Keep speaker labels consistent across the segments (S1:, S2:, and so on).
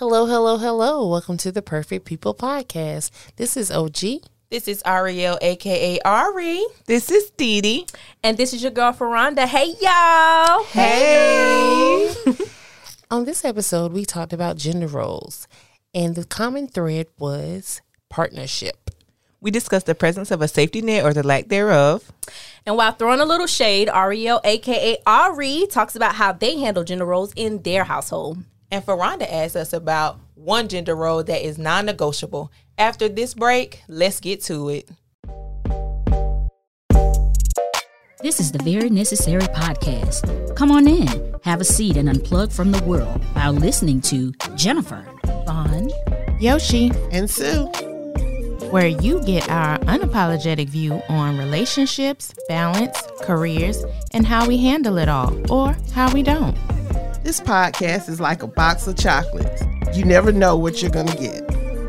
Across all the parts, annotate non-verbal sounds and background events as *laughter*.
S1: Hello, hello, hello. Welcome to the Perfect People Podcast. This is OG.
S2: This is Ariel, aka Ari.
S3: This is Dee Dee.
S4: And this is your girl Ferranda. Hey y'all.
S3: Hey.
S1: On this episode, we talked about gender roles, and the common thread was partnership.
S3: We discussed the presence of a safety net or the lack thereof.
S4: And while throwing a little shade, Ariel, aka Ari, talks about how they handle gender roles in their household.
S2: And Ferranda asks us about one gender role that is non negotiable. After this break, let's get to it.
S5: This is the Very Necessary Podcast. Come on in, have a seat, and unplug from the world while listening to Jennifer,
S4: Vaughn.
S6: Yoshi,
S1: And Sue.
S6: where you get our unapologetic view on relationships, balance, careers, and how we handle it all, or how we don't.
S7: This podcast is like a box of chocolates. You never know what you're going to get.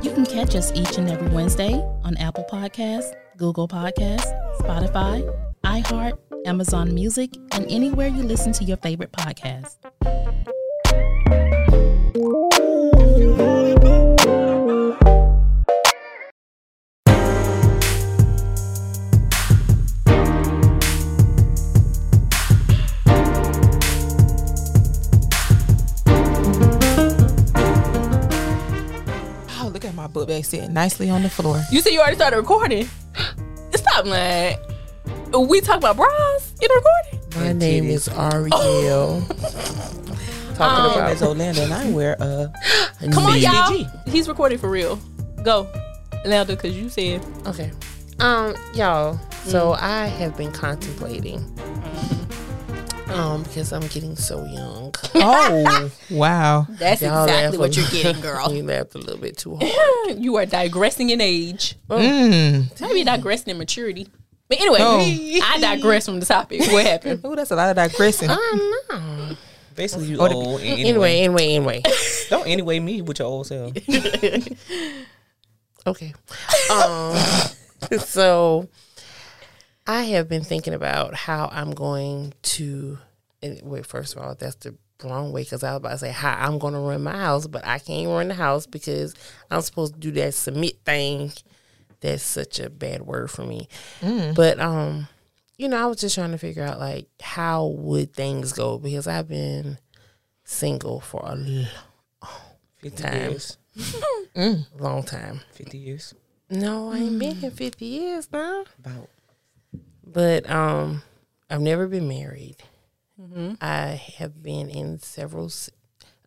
S5: You can catch us each and every Wednesday on Apple Podcasts, Google Podcasts, Spotify, iHeart, Amazon Music, and anywhere you listen to your favorite podcast.
S2: My book bag sitting nicely on the floor.
S4: You said you already started recording. *gasps* Stop, man. We talk about bras in the recording.
S1: My name is Ariel.
S2: My name is Orlando, and I wear a.
S4: Come on, y'all. He's recording for real. Go, Landa, because you said
S1: Okay. Um, y'all, so I have been contemplating. Um, because I'm getting so young.
S3: Oh, *laughs* wow.
S4: that's
S1: Y'all
S4: exactly what you're getting, girl. *laughs*
S1: you laughed a little bit too hard. *laughs*
S4: you are digressing in age.
S3: Mm.
S4: Maybe digressing in maturity. But anyway,
S3: Oh.
S4: I digress from the topic. What happened?
S3: Oh, that's a lot of digressing.
S1: I don't know.
S8: Basically, you
S3: Oh,
S8: old. Anyway,
S1: Anyway, anyway, anyway.
S8: don't anyway me with your old self.
S1: Okay. Um, so I have been thinking about how I'm going to. Wait, first of all, that's the wrong way because I was about to say how I'm going to run my house, but I can't run the house because I'm supposed to do that submit thing. That's such a bad word for me. Mm. But um, you know, I was just trying to figure out like how would things go because I've been single for a l-
S8: Fifty
S1: Time.
S8: years. *laughs* Mm.
S1: long time.
S8: Fifty years.
S1: No, I ain't been mm. here 50 years now.
S8: About.
S1: But um, I've never been married.
S4: Mm-hmm.
S1: I have been in several,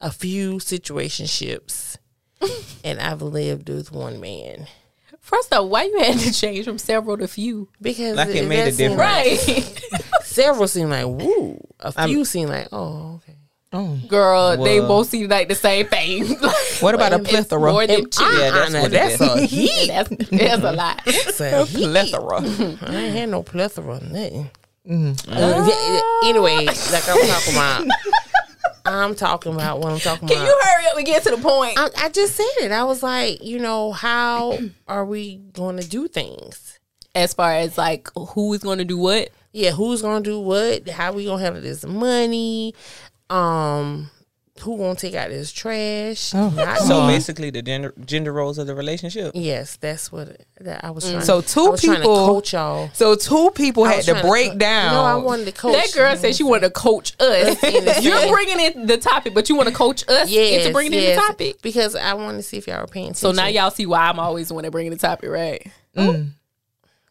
S1: a few situationships, *laughs* and I've lived with one man
S4: First off, why you had to change from several to few?
S1: because
S8: Like it made a difference.
S4: Right. *laughs*
S1: several seem like woo. A
S8: I'm-
S1: few seem like oh okay.
S3: Oh.
S4: Girl, they both seem like the same thing. *laughs*
S3: What about a plethora?
S4: More than two.
S8: Yeah, that's what it
S1: that's
S8: is.
S1: a heat.
S4: that's, that's a lot. *laughs*
S1: That's a heat.
S3: plethora. *laughs*
S1: I ain't had no plethora, nothing.
S3: Mm.
S1: Uh, yeah, anyway, like I'm talking about, I'm talking about what I'm talking
S4: Can
S1: about.
S4: Can you hurry up and get to the point?
S1: I, I just said it. I was like, you know, how are we going to do things?
S4: As far as like who is going to do what?
S1: Yeah, who's going to do what? How we going to handle this money? Um, who going to take out this trash? Not
S8: So
S1: me.
S8: basically, the gender gender roles of the relationship.
S1: yes, that's what that I was trying.
S3: So
S1: I
S3: two
S1: was trying to
S3: people-
S1: coach y'all.
S3: So two people
S1: I
S3: had to
S1: trying
S3: break
S1: co-
S3: down.
S1: No, I wanted to coach.
S4: That girl said she wanted to coach us. You're bringing in the topic, but you want to coach us
S1: Yes,
S4: into bringing in the topic.
S1: because I wanted to see if y'all were paying
S4: So now y'all see why I'm always the one that bringing the topic, right?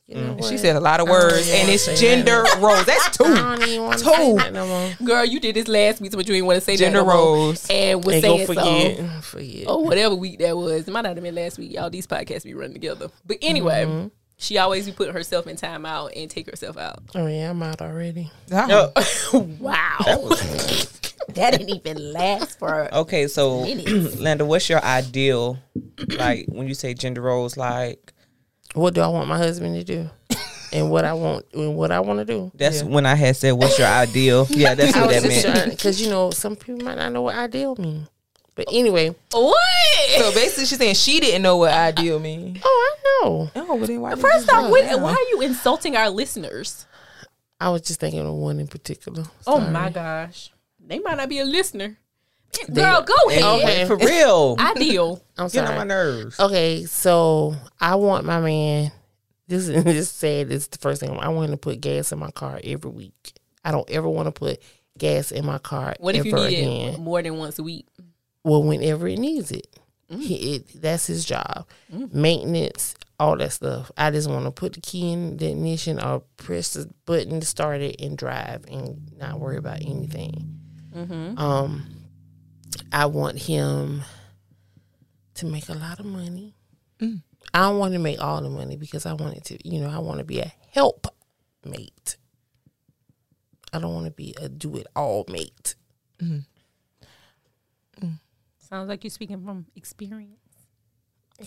S1: You know
S3: She said a lot of words, and it's
S1: say
S3: gender roles. That's
S1: I
S3: two.
S1: don't even want to
S3: Two.
S1: say that no.
S4: Girl, you did this last week, but you didn't want to say
S3: Gender
S4: that no more.
S3: roles.
S4: And was
S1: And
S4: saying
S1: forget,
S4: so.
S1: forget.
S4: Oh, whatever week that was. It might not have been last week. Y'all, these podcasts be running together. But anyway,
S1: Mm-hmm.
S4: she always be putting herself in time out and take herself out.
S1: Oh yeah, I'm out already.
S3: Oh. *laughs*
S4: Wow. *laughs* that didn't even last for
S8: Okay, so Landa, *clears throat* what's your ideal? Like when you say gender roles, like
S1: What do I want my husband to do, and what I want and what I want to do?
S8: that's when I had said, "What's your ideal?" Yeah, that's *laughs* what that
S1: just
S8: meant.
S1: because you know some people might not know what ideal mean. But anyway,
S4: what?
S3: So basically, she's saying she didn't know what ideal mean.
S1: oh, I know.
S3: Oh, but then why?
S4: First off, when, why are you insulting our listeners?
S1: I was just thinking of one in particular.
S4: Oh my gosh. They might not be a listener. Girl, go ahead.
S1: Okay.
S8: For real. *laughs*
S4: I *laughs* deal.
S1: I'm
S8: Get on my nerves.
S1: Okay, so I want my man. This is *laughs* this said. This is the first thing I want him to put gas in my car every week. I don't ever want to put gas in my car
S4: What if you need
S1: again.
S4: it more than once a week?
S1: Well, whenever it needs it, mm. he, it that's his job. Mm. Maintenance, all that stuff. I just want to put the key in the ignition or press the button to start it and drive and not worry about anything. Mm-hmm. Um, I want him to make a lot of money. Mm. I don't want to make all the money because I want it to, you know, I want to be a help mate. I don't want to be a do it all mate. Mm-hmm. Mm.
S4: Sounds like you're speaking from experience.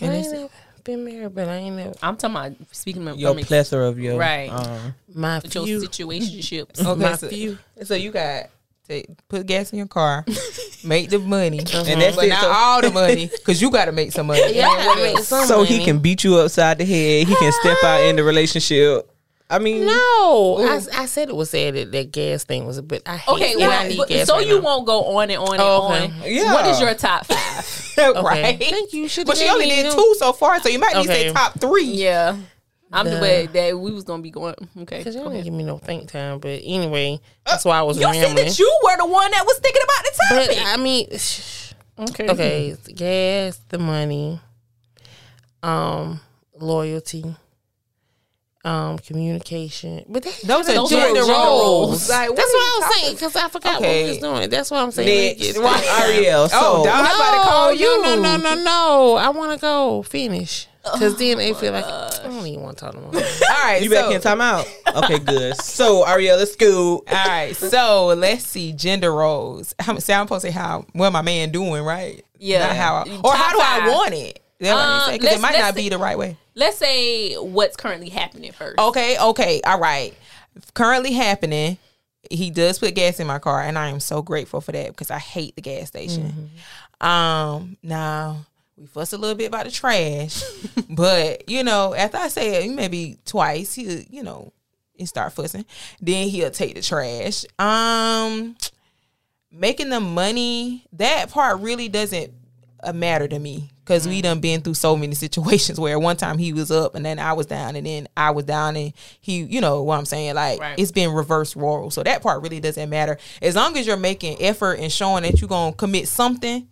S1: I ain't never been married, but I ain't never.
S4: I'm talking about speaking from
S8: Your
S4: ex-
S8: plethora of your
S4: Right.
S8: Um,
S1: My
S4: with your
S1: few,
S4: situationships.
S2: Okay,
S1: my
S2: so,
S1: few.
S2: so you got to put gas in your car, make the money, *laughs*
S8: and that's
S2: but
S8: it.
S2: not
S8: So,
S2: all the money because you got to make some money. *laughs*
S1: Yeah,
S2: And what
S1: I mean,
S2: else?
S1: some
S8: so he can beat you upside the head. He can step out in the relationship. I mean,
S1: No, I, I said it was said that that gas thing was, but I hate
S4: Okay,
S1: and I need
S4: but-
S1: gas
S4: so
S1: right
S4: you
S1: now.
S4: won't go on and on and
S1: Oh, okay.
S4: on.
S8: Yeah.
S4: What is your top five? *laughs*
S1: Okay,
S2: right?
S1: thank you. Should
S2: But she only did two so far, so you might need to say top three.
S4: yeah, I'm the
S1: The-
S4: way that we was gonna be going. Okay,
S1: Because y'all didn't
S4: ahead.
S1: give me no think time. But anyway, that's why I was
S2: You said
S1: rambling.
S2: that you were the one that was thinking about the
S1: but
S2: topic.
S1: I mean, *sighs*
S4: Okay,
S1: okay, it's the gas, the money, um, loyalty, um, communication. But that,
S2: Those are
S4: Those are gender
S2: roles.
S4: roles.
S2: Like,
S1: that's
S2: are
S1: what I was
S2: talking-
S1: saying because I forgot
S2: Okay.
S1: what we was doing. That's what I'm saying.
S8: next,
S1: It's-
S8: Ariel. So,
S2: Oh, dog. I'm about to call you.
S1: No, no, no, no. I want to go finish. Because then they feel like, I don't even want to talk no more. *laughs*
S2: All right,
S8: you
S2: so,
S8: back in time out. *laughs* Okay, good. So, Ariel, let's go.
S2: All right, so let's see gender roles. *laughs* How say I'm supposed to say how well my man doing, right?
S4: Yeah.
S2: Not how I,
S4: Top
S2: or how do I want it? That's what
S4: Um,
S2: you say because it might
S4: let's
S2: not be the right way.
S4: Let's say what's currently happening first.
S2: Okay, okay, all right. Currently happening. He does put gas in my car, and I am so grateful for that because I hate the gas station. Um, now we fuss a little bit about the trash, *laughs* but you know, after I say it maybe twice, he you know, he start fussing. Then he'll take the trash. Um, making the money that part really doesn't uh, matter to me because we done been through so many situations where one time he was up and then I was down and then I was down and he, you know what I'm saying? Like
S4: Right.
S2: it's been reverse role. So that part really doesn't matter. As long as you're making effort and showing that you're gonna commit something,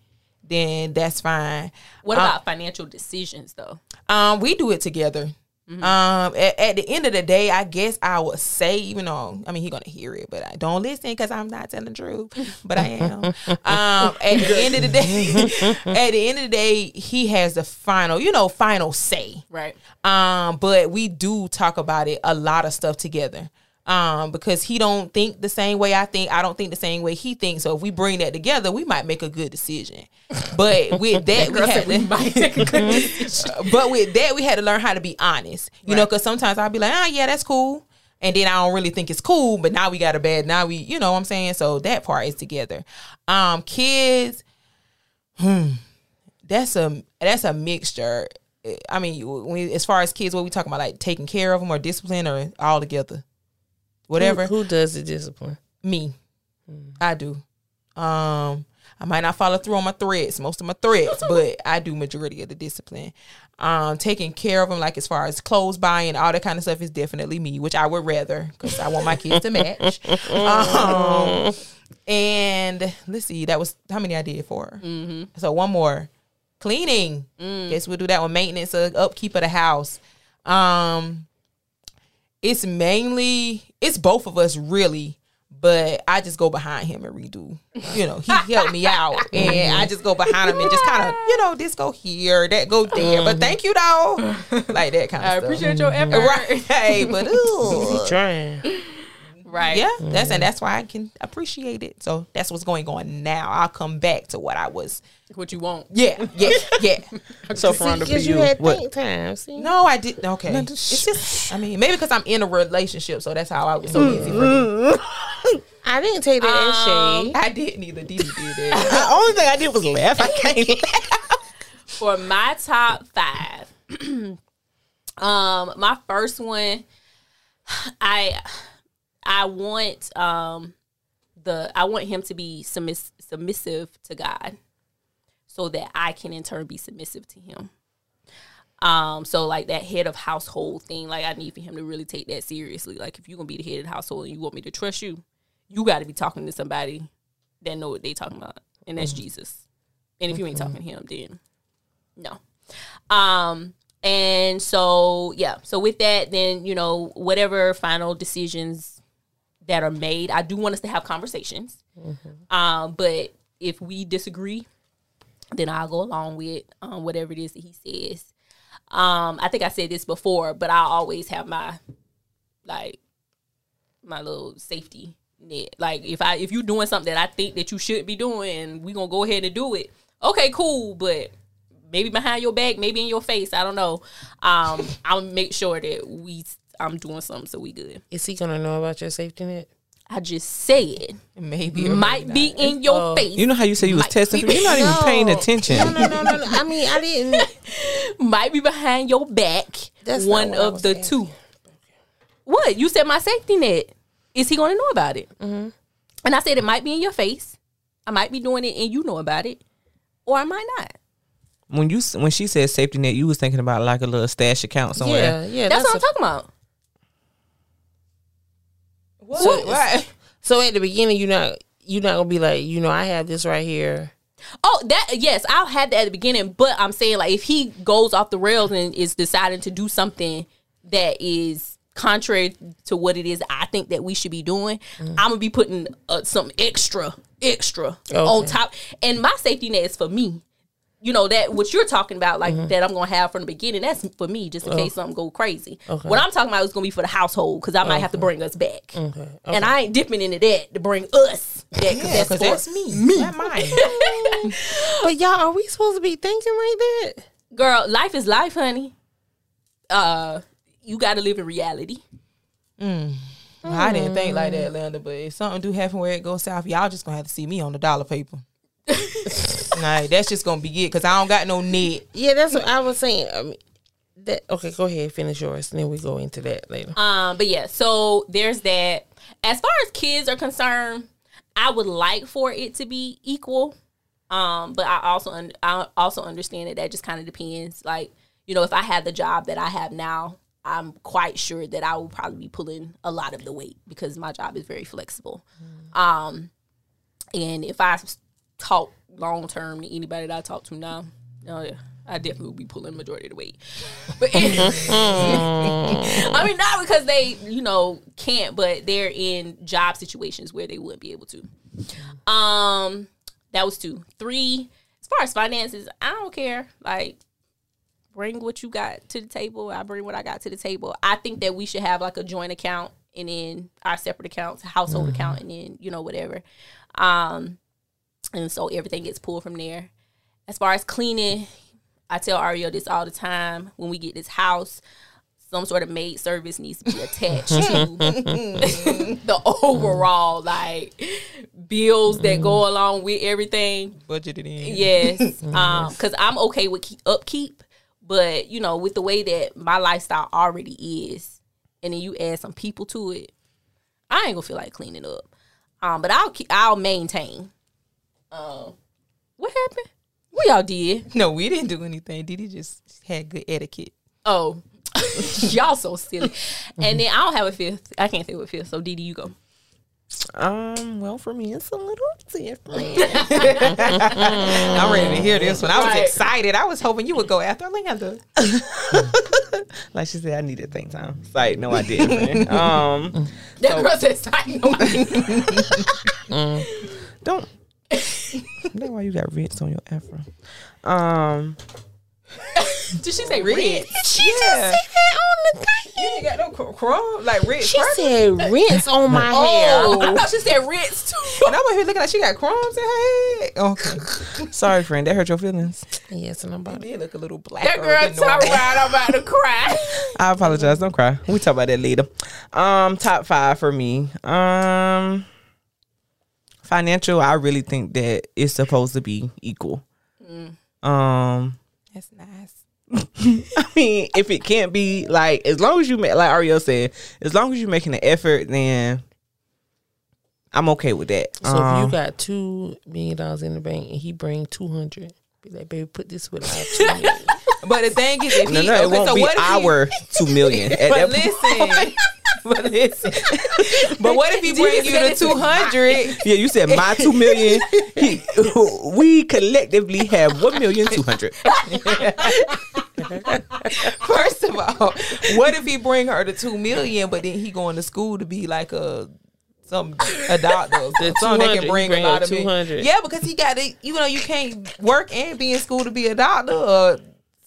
S2: then that's fine.
S4: What
S2: Uh,
S4: about financial decisions though?
S2: um, we do it together.
S4: Mm-hmm.
S2: Um, at, at the end of the day, I guess I would say, even though I mean he's gonna hear it, but I don't listen because I'm not telling the truth. But I am. *laughs* um, at the end of the day, *laughs* at the end of the day, he has the final, you know, final say.
S4: Right.
S2: Um, but we do talk about it a lot of stuff together. Um, because he don't think the same way I think, I don't think the same way he thinks. So if we bring that together, we might make a good decision. But *laughs* with that, we had to, *laughs* but with that, we had to learn how to be honest. You know, because sometimes I'll be like, ah, yeah, that's cool. And then I don't really think it's cool, but now we got a bad. Now we, you know what I'm saying? So that part is together. Um, kids, hmm, that's a that's a mixture. I mean, as far as kids, what we talking about, like taking care of them or discipline or all together, whatever.
S1: Who, who does the discipline?
S2: Me, I do. Um, I might not follow through on my threats, most of my threats, *laughs* but I do majority of the discipline. Um, taking care of them, like as far as clothes buying, all that kind of stuff, is definitely me, which I would rather because I want my kids to match. *laughs* Um, and let's see, that was how many I did for. her? So one more, cleaning. Guess we'll do that one. Maintenance, uh, upkeep of the house. Um, it's mainly it's both of us really but i just go behind him and redo you know he helped me out *laughs* and i just go behind him and just kind of you know this go here that go there but thank you though *laughs* like that kind of
S4: I
S2: stuff
S4: appreciate your effort.
S2: right hey but *laughs* ooh.
S1: Trying.
S4: Right.
S2: yeah that's and mm. that's why i can appreciate it so that's what's going on now i'll come back to what i was
S4: What you want?
S2: yeah yeah yeah *laughs*
S8: So, Ferranda, for
S1: Because you
S8: you,
S1: had
S8: what?
S1: think time. See?
S2: no i didn't okay it's just i mean maybe because i'm in a relationship so that's how i was so mm. easy for me *laughs*
S1: I didn't take that as um, shade.
S2: I didn't either. Didi did it. *laughs*
S8: The only thing I did was laugh. I can't laugh.
S4: For my top five, *clears throat* um, my first one, I I want um the I want him to be submiss- submissive to God, so that I can in turn be submissive to him. Um, so like that head of household thing, like I need for him to really take that seriously. Like if you're gonna be the head of the household and you want me to trust you, you got to be talking to somebody that know what they talking about, and that's Jesus. And if you ain't talking to him, then no. Um, and so yeah, so with that, then you know whatever final decisions that are made, I do want us to have conversations. Um, but if we disagree, then I'll go along with um, whatever it is that he says. Um, I think I said this before, but I always have my like my little safety net. Like if I if you're doing something that I think that you should be doing, and we gonna go ahead and do it. Okay, cool, but maybe behind your back, maybe in your face. I don't know. Um, I'll make sure that we I'm doing something so we good.
S1: Is he gonna know about your safety net?
S4: I just said
S2: Maybe or
S4: might
S2: maybe
S4: be in your
S1: Oh.
S4: face.
S3: You know how you said you was
S4: Might
S3: testing?
S4: be-
S3: You're not even paying attention.
S1: No, no, no, no. no. I mean, I didn't. *laughs*
S4: might be behind your back.
S1: That's not
S4: one
S1: what I
S4: of
S1: was
S4: the
S1: asking.
S4: two. What you said? My safety net. Is he going to know about it? Mm-hmm. And I said it might be in your face. I might be doing it, and you know about it, or I might not.
S3: When you when she said safety net, you was thinking about like a little stash account somewhere.
S1: Yeah, yeah.
S4: That's, what I'm talking about.
S2: What?
S1: So-
S2: Right.
S1: So at the beginning, you're not you're not gonna be like, you know, I have this right here.
S4: Oh, that yes, I'll have that at the beginning, but I'm saying like if he goes off the rails and is deciding to do something that is contrary to what it is I think that we should be doing, I'm gonna be putting uh, some extra, extra on top. And my safety net is for me. You know that what you're talking about, like that I'm gonna have from the beginning. That's for me, just in case something go crazy. What I'm talking about is gonna be for the household because I might have to bring us back, and I ain't dipping into that to bring us back because that's,
S2: Because that's me. Me. Not mine. *laughs*
S1: But y'all, are we supposed to be thinking like that?
S4: girl life is life honey uh you gotta live in reality
S2: I didn't think like that, Linda. But if something do happen where it goes south, y'all just gonna have to see me on the dollar paper. Like that's just gonna be it because I don't got no net.
S1: Yeah, that's what I was saying. I mean, that okay. Go ahead, finish yours, and then we go into that later.
S4: um but yeah so there's that as far as kids are concerned i would like for it to be equal um but i also un- i also understand that that just kind of depends like you know if i had the job that i have now i'm quite sure that i will probably be pulling a lot of the weight because my job is very flexible um and if i s- talk long term to anybody that i talk to now oh yeah I definitely will be pulling majority of the weight, *laughs* but *laughs* I mean not because they you know can't, but they're in job situations where they wouldn't be able to. Um, that was two. Three. As far as finances, I don't care. Like, bring what you got to the table. I bring what I got to the table. I think that we should have like a joint account and then our separate accounts, household account, and then you know whatever. Um, and so everything gets pulled from there. As far as cleaning, I tell Ario this all the time. When we get this house, some sort of maid service needs to be attached to *laughs* the overall like bills that go along with everything.
S2: Budgeted in.
S4: Yes, *laughs* um, because I'm okay with keep, upkeep, but you know, with the way that my lifestyle already is, and then you add some people to it, I ain't gonna feel like cleaning up. Um, but I'll keep, I'll maintain. Um, what happened? What y'all did?
S2: No, we didn't do anything. Didi just had good etiquette.
S4: Oh, *laughs* y'all so silly. And then I don't have a fifth. I can't say what fifth. So Didi, you go.
S1: Um, well, for me, it's a little different. *laughs* *laughs*
S2: I'm ready to hear this one. I was
S4: Right.
S2: excited. I was hoping you would go after Linda.
S3: Like she said, I needed think time. It's like, no, I didn't. um,
S4: That girl said, "Sorry, no, I didn't."
S3: don't. That's why you got rinse on your afro. Um, *laughs*
S4: Did she say red?
S1: she just said that on the thing.
S2: You ain't got no cr- like red.
S1: She
S2: crumb.
S1: said rinse on my
S4: Oh, I
S1: hair.
S4: thought *laughs* she said rinse too.
S2: And I'm over here looking like she got crumbs in her head. Okay,
S3: sorry, friend. That hurt your feelings.
S1: Yes, and I'm about
S2: they look a little black.
S4: That girl talking about I'm about to cry. *laughs*
S3: I apologize. Don't cry. We talk about that later. Um, top five for me. Um, financial. I really think that it's supposed to be equal. Um,
S2: That's nice. *laughs*
S3: I mean, if it can't be like, as long as you make, like Ariel said, as long as you're making an effort, then I'm okay with that.
S1: So if
S3: Um,
S1: you got two million dollars in the bank and he bring two hundred, be like, baby, put this with our two million.
S2: But the thing is, if
S3: no,
S2: he,
S3: no, it
S2: okay,
S3: won't
S2: so
S3: be
S2: what if he-
S3: our *laughs* two million. At
S2: But
S3: that point-
S2: listen, *laughs* *laughs* but listen. But what if he bring you the two hundred?
S3: yeah, you said my two million. He, *laughs* we collectively have one million two hundred. *laughs*
S2: First of all, what if he bring her the two million, but then he going to school to be like a some a doctor, or
S1: The
S2: something that can bring,
S1: bring
S2: a lot of money.
S1: 200.
S2: Yeah, because he got to, you know, you can't work and be in school to be a doctor or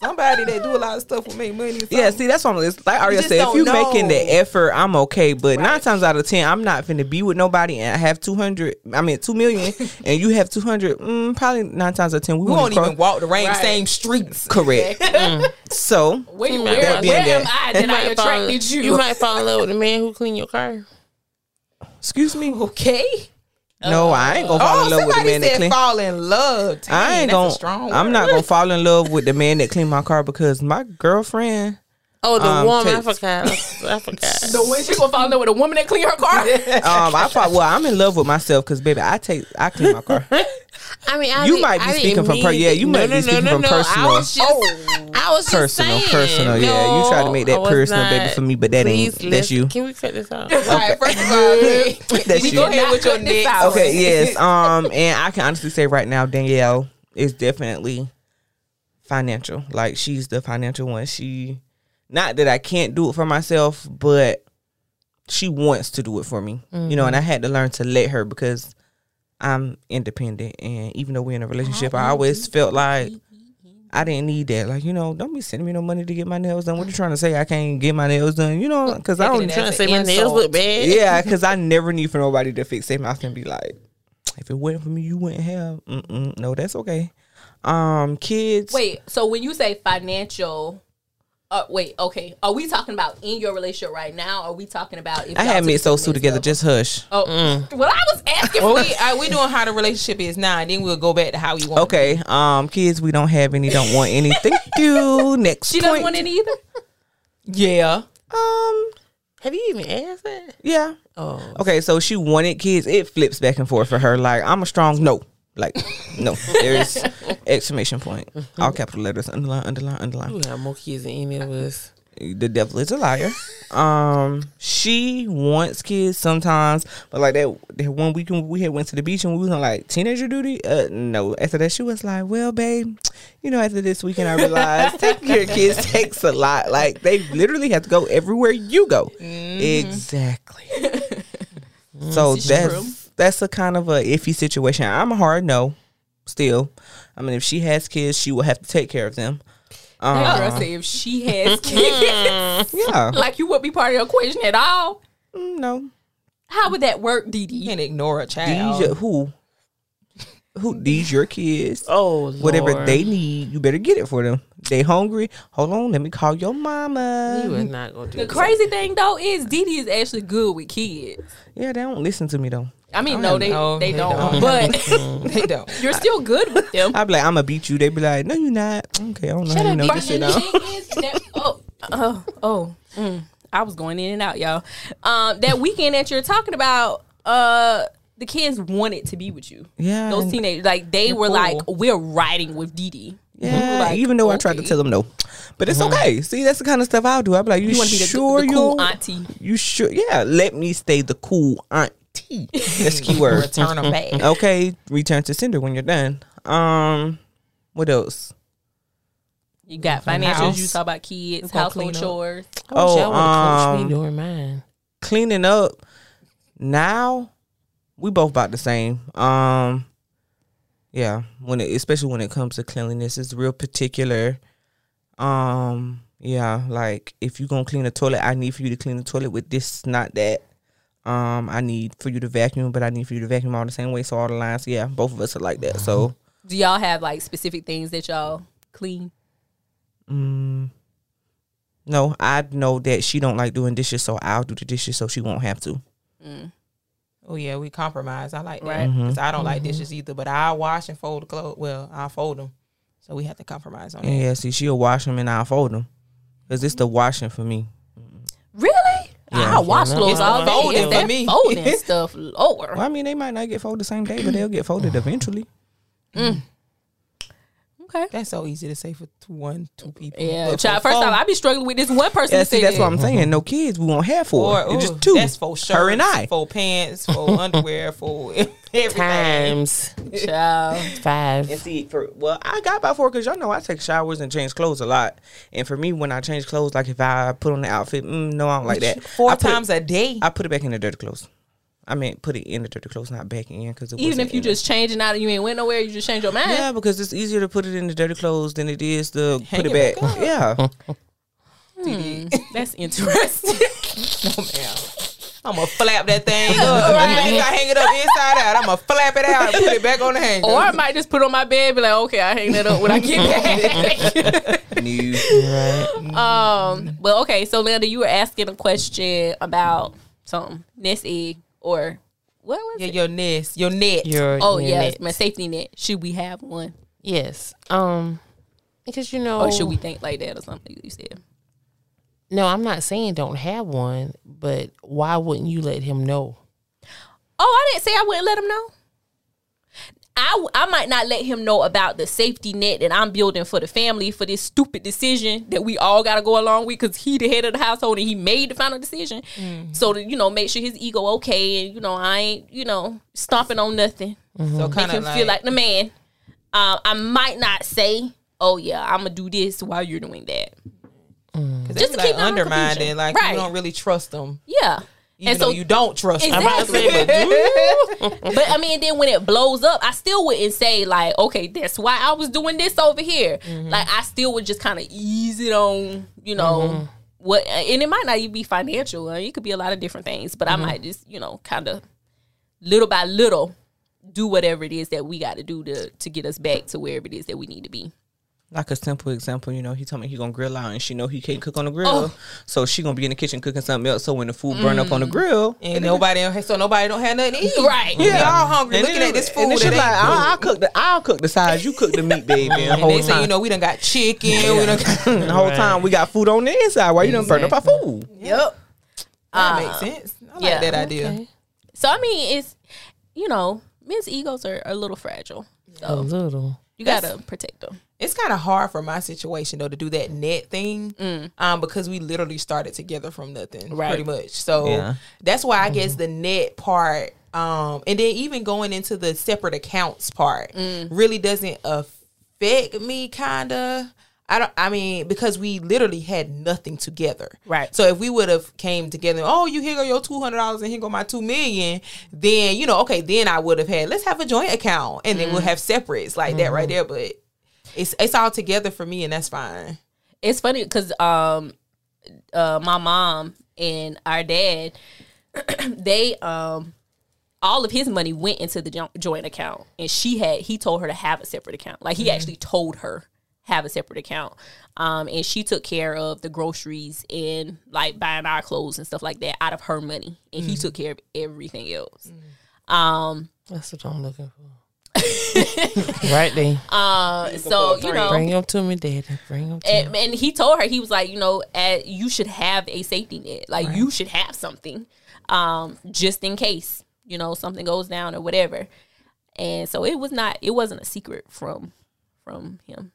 S2: somebody that do a lot of stuff will make money.
S3: Yeah, see, that's what I'm. It's like Aria said, if
S2: don't
S3: you
S2: know.
S3: making the effort, I'm okay. But nine times out of ten, I'm not finna be with nobody and I have two hundred. I mean, two million, *laughs* and you have two hundred. Mm, probably nine times out of ten, we,
S2: we
S3: won't
S2: won't even walk the rain,
S4: Right.
S2: same streets.
S3: Correct. *laughs* So
S4: Where,
S1: might
S4: where,
S1: that
S4: where am I that I attracted you?
S1: you might fall in love with the man who clean your car.
S3: excuse me.
S2: Okay.
S3: No, I ain't gonna fall
S2: Oh,
S3: in love with the man that clean.
S2: fall in love. Dang,
S3: I ain't gonna. I'm not gonna fall in love with the man that clean my car because my girlfriend.
S1: Oh, the
S3: Um,
S1: warm. I forgot. I forgot. *laughs*
S4: the way she gonna fall in love with a woman that clean her car? *laughs*
S3: Um, I thought. Well, I'm in love with myself because baby, I take I clean my car. *laughs*
S1: I mean, I
S3: You
S1: didn't-
S3: might be
S1: I
S3: speaking from per- yeah, you
S1: no,
S3: might be speaking
S1: no,
S3: from personal.
S1: I was just, I was just
S3: Personal,
S1: saying.
S3: personal, yeah.
S1: No,
S3: You try to make that
S1: I was
S3: personal, baby, for me, but that ain't-
S1: Please
S3: that's you.
S1: Can we cut this out?
S2: All right, first of all,
S3: That's
S2: we
S3: you.
S2: go ahead with your
S4: this
S2: next.
S3: Okay, yes. Um, and I can honestly say right now, Danielle is definitely financial. Like she's the financial one. She, not that I can't do it for myself, but she wants to do it for me. You know, and I had to learn to let her because I'm independent. And even though we're in a relationship, I always felt like I didn't need that. Like, you know, don't be sending me no money to get my nails done. What are you trying to say? I can't get my nails done. You know, because I
S2: Taking
S3: don't
S1: trying to say
S2: an
S1: my nails look bad.
S3: yeah, *laughs* because I never need for nobody to fix their mouth and be like, if it wasn't for me, you wouldn't have. Mm-mm, no, that's okay. Um, kids.
S4: Wait, so when you say financial, uh, wait, okay, are we talking about in your relationship right now? Or are we talking about? If
S3: I had me
S4: it
S3: so
S4: Sue
S3: together. Just hush.
S4: Oh, mm. well, I was asking for
S2: we uh, we doing how the relationship is now, and then we'll go back to how we want.
S3: Okay. Um, kids, we don't have any. Don't want any. Thank *laughs* you. Next.
S4: She doesn't want it either.
S2: Yeah.
S3: Um.
S1: Have you even asked that?
S3: Yeah.
S1: Oh,
S3: Okay. So she wanted kids. It flips back and forth for her. Like I'm a strong no. Like no. There's exclamation point. All capital letters. Underline. Underline. Underline.
S1: you have more kids than any of us.
S3: the devil is a liar. Um, she wants kids sometimes, but like that, that one weekend we had went to the beach and we was on like teenager duty. Uh, no. After that, she was like, "Well, babe, you know, after this weekend, I realized *laughs* taking care of kids takes a lot. Like they literally have to go everywhere you go. Exactly. *laughs* so that's. That's a kind of a iffy situation. I'm a hard no. Still, I mean, if she has kids, she will have to take care of them. Um,
S4: That girl said if she has *laughs* kids,
S3: yeah.
S4: like you would be part of the equation at all.
S3: Mm, No.
S4: How would that work,
S2: You
S4: Didi?
S2: can't ignore a child.
S3: your, who? Who these your kids?
S1: Oh,
S3: Whatever they need, you better get it for them. They hungry. Hold on, let me call your mama.
S1: You
S3: mama.
S1: are not gonna do
S4: The
S1: that.
S4: crazy thing though is Didi is actually good with kids.
S3: Yeah, they don't listen to me though.
S4: I mean, no, they
S2: no,
S4: they,
S2: they
S4: don't,
S2: don't.
S4: but *laughs* *laughs*
S2: they don't.
S4: you're still good with them.
S3: I'd be like, I'm gonna beat you. They'd be like, No, you're not. Okay, I don't know how you know. Just sit
S4: And the
S3: down.
S4: thing is that- oh, oh, oh, mm, I was going in and out, y'all. Um, that weekend that you're talking about, uh, the kids wanted to be with you.
S3: Yeah,
S4: Those teenagers, like they were
S2: cool.
S4: like, we're riding with Didi.
S3: Yeah,
S4: Like,
S3: even though I tried to tell them no, but it's okay. See, that's the kind of stuff I'll do. I'll be like, you,
S4: You want to be the,
S3: sure
S4: the
S3: you?
S4: cool auntie.
S3: You sure? Yeah, let me stay the cool auntie. That's key word.
S2: Return them back. *laughs*
S3: okay, return to sender when you're done. Um, what else?
S4: You got financials.
S2: house.
S4: You talk about kids,
S2: gonna
S4: household chores.
S1: I wish
S3: Oh,
S1: y'all would have coached
S3: um,
S1: me during mine.
S3: cleaning up now we both about the same um yeah when it especially when it comes to cleanliness it's real particular. Um yeah like if you're gonna clean the toilet i need for you to clean the toilet with this not that. Um i need for you to vacuum but i need for you to vacuum all the same way so all the lines yeah both of us are like that so.
S4: Do y'all have like specific things that y'all clean?
S3: mm, no i know that she don't like doing dishes so i'll do the dishes so she won't have to
S2: Oh yeah, we compromise. I like that
S4: Right. Mm-hmm.
S2: because I don't like mm-hmm. dishes either. But I wash and fold the clothes. Well, I fold them, so we have to compromise on
S3: Yeah,
S2: that.
S3: yeah. See, she'll wash them and I'll fold them. Cause it's the mm-hmm. washing for me.
S4: Really?
S3: Yeah.
S2: Yeah.
S4: I wash
S1: no,
S4: clothes
S1: it's
S4: all day.
S2: folding
S4: It's
S2: for
S4: that
S2: me.
S4: folding *laughs* stuff, Lord.
S3: Well, I mean, they might not get folded the same day, but they'll get folded eventually. Mm.
S4: Okay.
S2: That's so easy to say for one, two people.
S4: Yeah,
S2: But
S4: child. First
S2: four-
S4: off, I be struggling with this one person.
S3: Yeah,
S4: to
S3: see,
S4: say
S3: that's
S4: that.
S3: what I'm saying. No kids, we won't have four.
S2: Or, ooh,
S3: just two.
S2: That's for shirts,
S3: Her and I.
S2: for pants, for *laughs* underwear, for everything.
S1: Times
S4: Child.
S1: five.
S3: And see, for well, I got about four because y'all know I take showers and change clothes a lot. And for me, when I change clothes, like if I put on the outfit, mm, no, I don't like that.
S2: Four
S3: I put
S2: times a day.
S3: I put it back in the dirty clothes. I mean, put it in the dirty clothes, not back in, because
S4: Even if you just changing out and you ain't went nowhere, you just change your mind.
S3: yeah, because it's easier to put it in the dirty clothes than it is to
S2: Hang
S3: put it
S2: it
S3: back.
S2: back
S3: yeah, *laughs*
S4: Hmm, That's interesting. *laughs*
S2: no, ma'am. I'm gonna flap that thing up. Even if I hang it up inside out, I'm gonna flap it out and put it back on the hanger.
S4: or I might just put it on my bed, and be like, okay, I hang that up when I get back. *laughs*
S3: new.
S4: um, Well, okay, so Linda, you were asking a question about something nest egg or what was
S2: yeah,
S4: it?
S2: your nest, your net.
S1: Your
S4: Oh
S1: your
S4: yes,
S1: net.
S4: my safety net. Should we have one,
S1: yes. Um, because you know,
S4: or should we think like that or something? You said.
S1: No, I'm not saying don't have one, but why wouldn't you let him know?
S4: Oh, I didn't say I wouldn't let him know. I, I might not let him know about the safety net that I'm building for the family for this stupid decision that we all got to go along with because he the head of the household and he made the final decision. Mm-hmm. So to you know make sure his ego okay and you know I ain't you know stomping on nothing. Mm-hmm.
S2: So
S4: Make
S2: kind
S4: him
S2: of like,
S4: feel like the man. Um, I might not say, oh yeah, I'm gonna do this while you're doing that.
S2: just
S4: just
S2: to like
S4: keep them in
S2: undermined
S4: confusion.
S2: and like
S4: Right.
S2: you don't really trust them,
S4: Yeah.
S2: Even
S4: and so
S2: you don't trust.
S4: Exactly. *laughs* but I mean, then when it blows up, I still wouldn't say like, okay, that's why I was doing this over here. Like I still would just kind of ease it on, you know, what, and it might not even be financial. Uh, It could be a lot of different things, but I might just, you know, kind of little by little do whatever it is that we got to do to to get us back to wherever it is that we need to be.
S3: Like a simple example, you know, he told me he gonna grill out, and she know he can't cook on the grill,
S4: Oh.
S3: so she gonna be in the kitchen cooking something else. So when the food burn up on the mm. grill,
S2: and nobody, so nobody don't have nothing to eat.
S4: Right.
S2: We all hungry
S3: And
S2: looking
S3: then-
S2: at this food.
S3: And she
S2: that
S3: like. I'll, I'll cook the I'll cook the sides, you cook the meat, baby. And, the
S2: And
S3: whole
S2: they say, you know, we done got chicken. We done got, *laughs*
S3: the whole time we got food on the inside. Why you done burn up our food?
S4: Yep.
S2: that ah. makes sense. I like
S4: yeah.
S2: that idea.
S4: So I mean, it's you know, men's egos are, are a little fragile.
S1: A little.
S4: you gotta protect them.
S2: It's kind of hard for my situation though to do that net thing, mm. um, because we literally started together from nothing,
S4: Right.
S2: pretty much. So
S3: Yeah.
S2: that's why I guess mm-hmm. the net part, um, and then even going into the separate accounts part, mm. really doesn't affect me. Kinda. I don't. I mean, because we literally had nothing together,
S4: Right.
S2: So if we would have came together, oh, you here go your two hundred dollars and here go my two million, then you know, okay, then I would have had let's have a joint account and then we'll mm. have separates like that right mm-hmm. there. But it's it's all together for me and that's fine.
S4: It's funny because um, uh, my mom and our dad, *clears throat* they um, all of his money went into the joint account, and she had he told her to have a separate account. Like he actually told her have a separate account, um, and she took care of the groceries and like buying our clothes and stuff like that out of her money, and he took care of everything else. Um,
S1: That's what I'm looking for. *laughs* right then.
S4: uh, so you know,
S1: Bring him to me, daddy. Bring him to
S4: and,
S1: me.
S4: and he told her he was like you know uh you should have a safety net like you should have something um just in case you know something goes down or whatever and so it was not it wasn't a secret from from him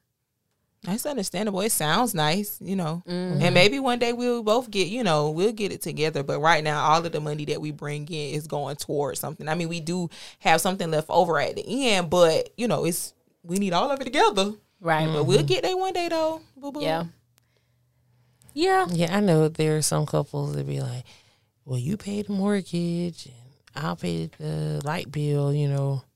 S2: That's understandable. It sounds nice, you know. And mm-hmm. maybe one day we'll both get, you know, we'll get it together. But right now, all of the money that we bring in is going towards something. I mean, we do have something left over at the end, but you know, it's we need all of it together.
S4: right
S2: But we'll mm-hmm. get there one day, though. Boo-boo.
S4: yeah yeah
S1: Yeah, I know there are some couples that be like, "Well, you pay the mortgage and I'll pay the light bill." You know,
S2: Yep.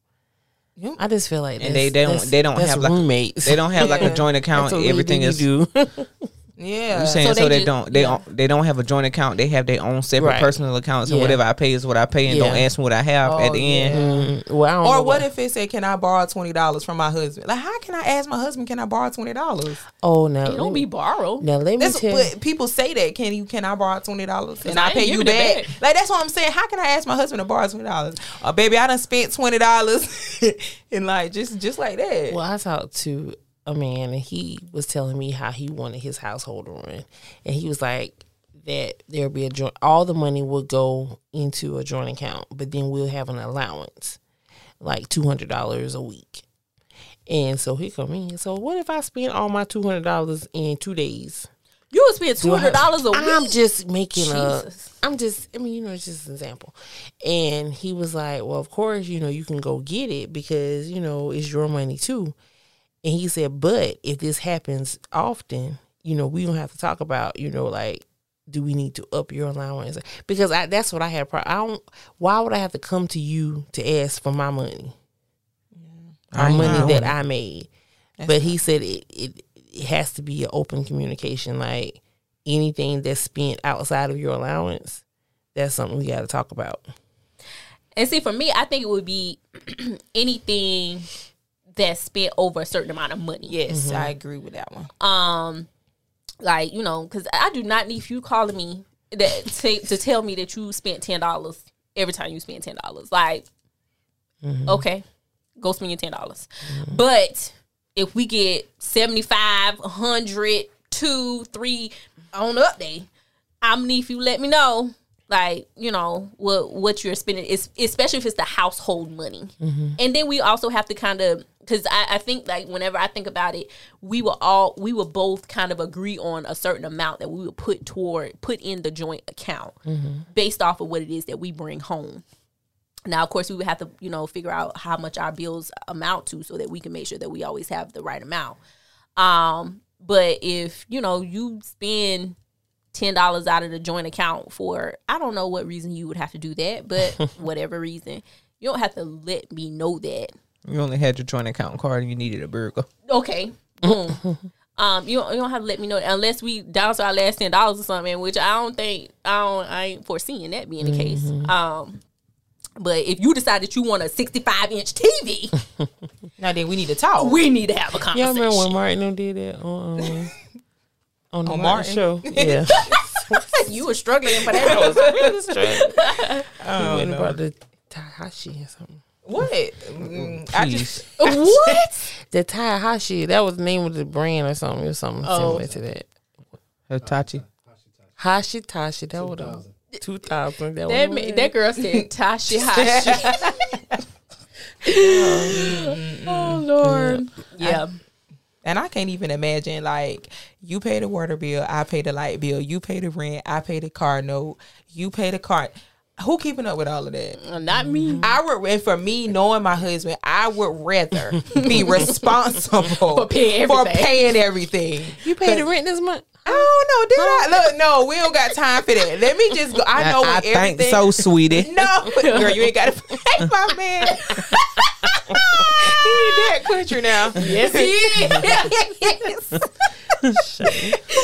S1: I just feel like
S3: And
S1: that's-
S3: they- they don't- they don't
S1: that's
S3: have, like,
S1: roommates.
S3: They don't have like a *laughs* joint account.
S1: That's what
S3: Everything
S1: we
S3: is
S1: do. *laughs*
S2: Yeah.
S3: You saying
S4: So
S3: so,
S4: they
S3: they,
S4: just-
S3: don't they
S4: yeah.
S3: don't they don't have a joint account. They have their own separate
S1: Right.
S3: personal accounts, and
S1: Yeah.
S3: whatever I pay is what I pay, and don't ask me what I have
S2: Oh,
S3: at the
S2: yeah.
S3: end.
S1: Mm, well, I don't
S2: Or
S1: know
S2: what if it said, "Can I borrow twenty dollars from my husband?" Like, how can I ask my husband, "Can I borrow twenty dollars?"
S1: Oh no,
S4: it
S1: let
S4: don't
S1: me-
S4: be borrowed
S1: Now let me
S2: That's
S1: tell.
S2: but people say that. Can you? Can I borrow twenty dollars and
S4: I
S2: I pay you back?
S4: back.
S2: Like that's what I'm saying. How can I ask my husband to borrow twenty dollars? Uh, baby, I done spent twenty dollars, *laughs* and like just just like that.
S1: Well, I talked to a man and he was telling me how he wanted his household to run. And he was like, that there'll be a joint. All the money will go into a joint account, but then we'll have an allowance, like two hundred dollars a week. And so he come in. So what if I spend all my two hundred dollars in two days?
S4: You would spend two hundred dollars a week.
S1: I'm just making a.
S4: Jesus.
S1: I'm just. I mean, you know, it's just an example. And he was like, "Well, of course, you know, you can go get it because you know it's your money too." And he said, "But if this happens often, you know, we don't have to talk about, you know, like." Do we need to up your allowance? Because I, that's what I had. Pro- I don't. Why would I have to come to you to ask for my money?
S3: I
S1: My money that. I made. but he said it, it it has to be an open communication. Like anything that's spent outside of your allowance, that's something we got to talk about.
S4: And see, for me, I think it would be *clears throat* anything that's spent over a certain amount of money.
S2: Yes, mm-hmm. I agree with that one.
S4: Um, like you know, because I do not need you calling me that to, to tell me that you spent ten dollars every time you spend ten dollars. Like, mm-hmm. okay, go spend your ten dollars. Mm-hmm. But if we get 75, 100, two, three on the up day, I'm need if you let me know. Like you know what what you're spending is especially if it's the household money, and then we also have to kind of because I, I think like whenever I think about it, we will all we will both kind of agree on a certain amount that we will put toward put in the joint account based off of what it is that we bring home. Now, of course, we would have to, you know, figure out how much our bills amount to so that we can make sure that we always have the right amount. Um, but if, you know, you spend ten dollars out of the joint account for I don't know what reason you would have to do that, but *laughs* whatever reason, you don't have to let me know that.
S3: You only had your joint account card and you needed a burger.
S4: Okay, boom. *laughs* um, you don't, you don't have to let me know that unless we down to our last ten dollars or something, which I don't think I don't I ain't foreseeing that being the case. Um, but if you decide that you want a sixty five inch TV, *laughs*
S2: Now then, we need to talk.
S4: we need to have a conversation.
S1: Y'all remember when Martin did that um, on the
S2: On
S1: Martin
S2: Martin?
S1: show? *laughs* Yeah, *laughs*
S4: you were struggling for that. *laughs*
S1: he went about the Taihashi or something.
S2: what? Mm, I just
S4: what?
S1: The Taihashi, that was the name of the brand or something or something similar to that.
S3: Hitachi.
S1: Hashi Tashi, that was two thousand. That,
S4: That
S1: was
S4: ma- that girl said Tashi Hashi. oh Lord. Yeah.
S2: And I can't even imagine like you pay the water bill, I pay the light bill, you pay the rent, I pay the car note, you pay the car. Who keeping up with all of that?
S4: Uh, Not me.
S2: I would, and for me, knowing my husband, I would rather be *laughs* responsible
S4: For paying
S2: for
S4: everything.
S2: paying everything.
S1: you paid the rent this month.
S2: I don't know. Did I look? No, we don't got time for that. Let me just go. I know
S3: I, I
S2: when
S3: think
S2: everything.
S3: so, sweetie.
S2: No, *laughs* girl, you ain't got to *laughs* pay my man. He that country now.
S4: Yes, he is.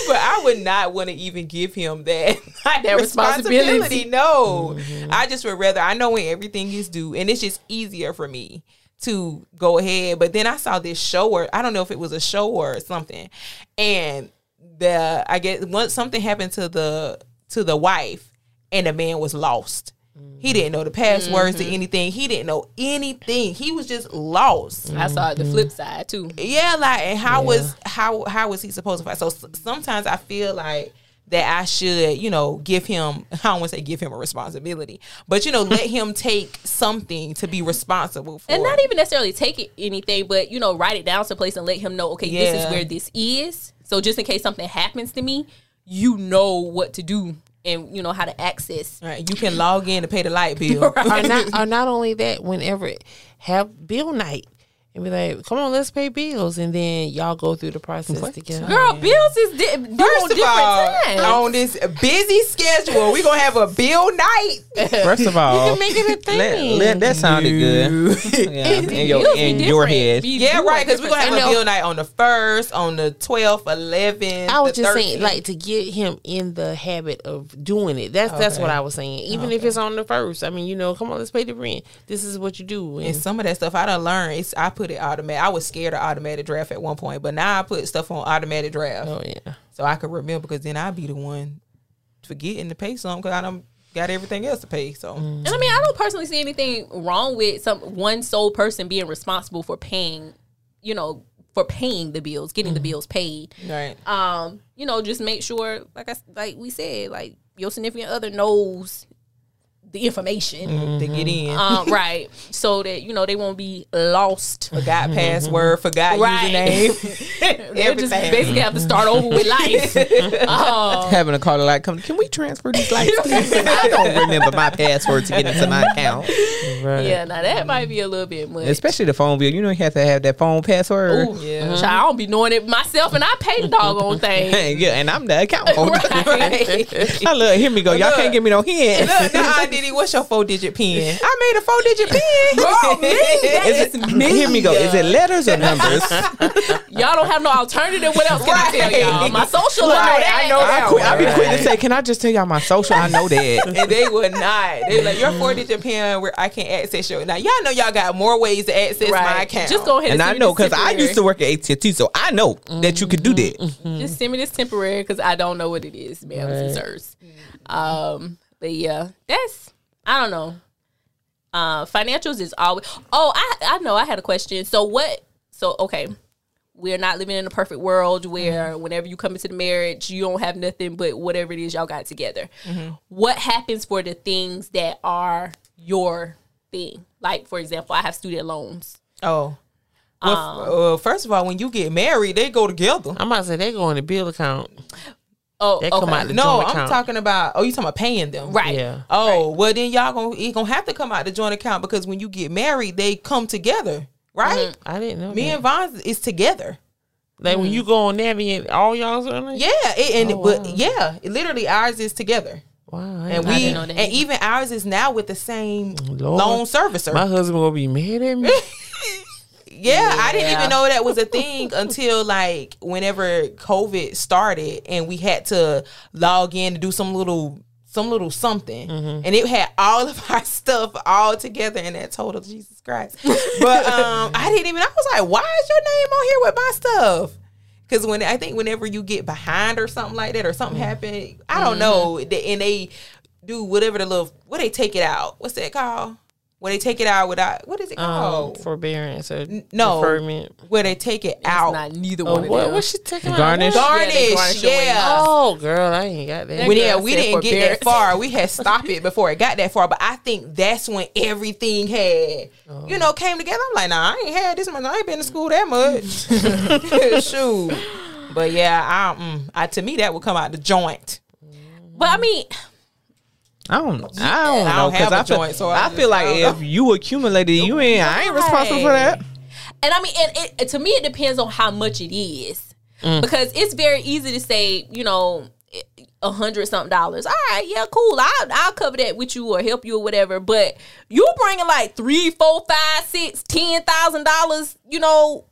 S2: but I would not want to even give him that, *laughs*
S4: That responsibility.
S2: responsibility. No, mm-hmm. I just would rather. I know when everything is due, and it's just easier for me to go ahead. But then I saw this show, or I don't know if it was a show or something, and the I guess once something happened to the to the wife, and the man was lost. He didn't know the passwords to mm-hmm. anything. He didn't know anything. He was just lost.
S4: I saw the flip mm-hmm. side too.
S2: Yeah, like and how was how how was he supposed to fight? So s- sometimes I feel like that I should, you know, give him *laughs* I don't want to say give him a responsibility, but you know, let him take something to be responsible for.
S4: And not even necessarily take it anything, but you know, write it down someplace and let him know, okay, this is where this is. So just in case something happens to me, you know what to do and you know how to access.
S2: Right, you can log in to pay the light *laughs* bill.
S1: or not, or not only that, whenever have bill night and be like, "Come on, let's pay bills," and then y'all go through the process together.
S4: Girl, bills is di-
S2: First of all,
S4: times.
S2: on this busy schedule, we're gonna have a bill night. *laughs*
S3: First of all, you
S1: can make it a thing.
S3: let- that sounded good. *laughs* yeah, in your in your head.
S4: Be
S2: Yeah, right. Because we're gonna have a bill night on the first, on the twelfth, eleventh.
S1: I was
S2: the
S1: just saying, like to get him in the habit of doing it. That's that's what I was saying. Even if it's on the first, I mean, you know, come on, let's pay the rent. This is what you do.
S2: And
S1: And
S2: some of that stuff I done learned. It's I put it automatic. I was scared of automatic draft at one point, but now I put stuff on automatic draft
S1: oh yeah,
S2: so I could remember. Because then I'd be the one forgetting to pay something because I don't got everything else to pay. So
S4: And I mean, I don't personally see anything wrong with some one sole person being responsible for paying, you know, for paying the bills, getting the
S2: Mm-hmm.
S4: bills paid.
S2: Right.
S4: Um, you know, just make sure, like I like we said, like your significant other knows the information,
S2: To get in.
S4: um, *laughs* right? So that you know they won't be lost.
S2: forgot password, forgot
S4: Right.
S2: username. *laughs* *laughs*
S4: They'll just basically have to start over with life. um,
S3: Having a caller like, come, can we transfer these lights, please? I don't remember my password to get into my account.
S1: Right.
S4: yeah, now that might be a little bit much.
S3: Especially the phone bill. You know, you have to have that phone password.
S4: Ooh,
S2: Yeah.
S4: Child, I don't be knowing it myself, and I pay the doggone thing.
S3: yeah, and I'm the account holder.
S4: Right.
S3: I look, here we go. Y'all
S2: Look.
S3: can't give me no hint.
S2: Look, nah, Didi, what's your four digit pin? *laughs* I made a four digit pin. *laughs*
S4: Girl, *laughs* me, that
S3: Is
S4: is
S3: it,
S4: me.
S3: Here we go. Is it letters or numbers?
S4: Y'all don't have no alternative. What else can I tell y'all? My social,
S2: Right,
S4: I
S2: I
S4: know
S2: know
S4: that.
S3: I, quit, I be quick to say, can I just tell y'all my social? I know that.
S2: and they would not. They like your four digit pin where I can't access your. Now y'all know y'all got more ways to access my account.
S4: Just go ahead and,
S3: And I know because I used to work at AT&T, so I know that you could do that.
S4: temporary. Just send me this temporary because I don't know what it is, ma'am
S1: Right.
S4: sirs. Um, but yeah, that's I don't know. Uh, financials is always. Oh, I I know. I had a question. So what? So okay. We're not living in a perfect world where whenever you come into the marriage, you don't have nothing but whatever it is y'all got together. What happens for the things that are your thing? Like, for example, I have student loans.
S2: Oh. Well, f- uh, first of all, when you get married, they go together.
S1: I'm about to say they go in the bill account.
S4: Oh,
S1: come
S4: okay.
S1: out the
S2: No, I'm
S1: account.
S2: talking about. Oh, you talking about paying them,
S4: right.
S1: Yeah.
S2: Oh, well then y'all gonna it gonna have to come out the joint account because when you get married, they come together, right? Mm-hmm.
S1: I didn't know.
S2: Me
S1: that.
S2: and Vaughn is together.
S1: like when mm. you go on there, and all y'all something.
S2: Yeah, it, and
S1: Oh,
S2: but
S1: wow.
S2: yeah, it, literally ours is together,
S1: Wow.
S2: And we
S4: that
S2: and even ours is now with the same
S1: Lord.
S2: loan servicer.
S1: my husband will be mad at me. *laughs*
S2: Yeah, I didn't even know that was a thing until like whenever COVID started and we had to log in to do some little some little something.
S1: Mm-hmm.
S2: And it had all of *laughs* our stuff all together in that total Jesus Christ. But um I didn't even I was like, why is your name on here with my stuff? Cause when I think whenever you get behind or something like that or something
S1: Mm-hmm.
S2: happen, I don't know, and they do whatever the little what they take it out. What's that called? When they take it out without what is it
S1: Um,
S2: called?
S1: forbearance or
S2: no.
S1: deferment.
S2: where they take it
S4: It's
S2: out.
S4: not neither
S1: Oh,
S4: one of
S1: what?
S4: them.
S1: What's she taking? out?
S3: Garnish?
S1: What?
S2: Garnish,
S4: they garnish your
S2: yeah.
S1: Oh, girl, I ain't got that.
S2: We, yeah, we didn't get that far. We had stopped it before it got that far. But I think that's when everything had, you know, came together. I'm like, nah, I ain't had this much. I ain't been to school that much. *laughs* Shoot. But yeah, I, mm, I, to me, that would come out the joint.
S4: But I mean,
S3: I don't. Know. I don't
S2: I
S3: know
S2: don't have
S3: because
S2: a
S3: I feel,
S2: joint, so I
S3: I feel like
S2: I don't
S3: if you accumulated, you ain't. I ain't responsible for that.
S4: and I mean, and it, to me, it depends on how much it is. Mm. Because it's very easy to say, you know, a hundred something dollars. All right, yeah, cool. I'll, I'll cover that with you or help you or whatever. But you bringing like three, four, five, six, ten thousand dollars, you know,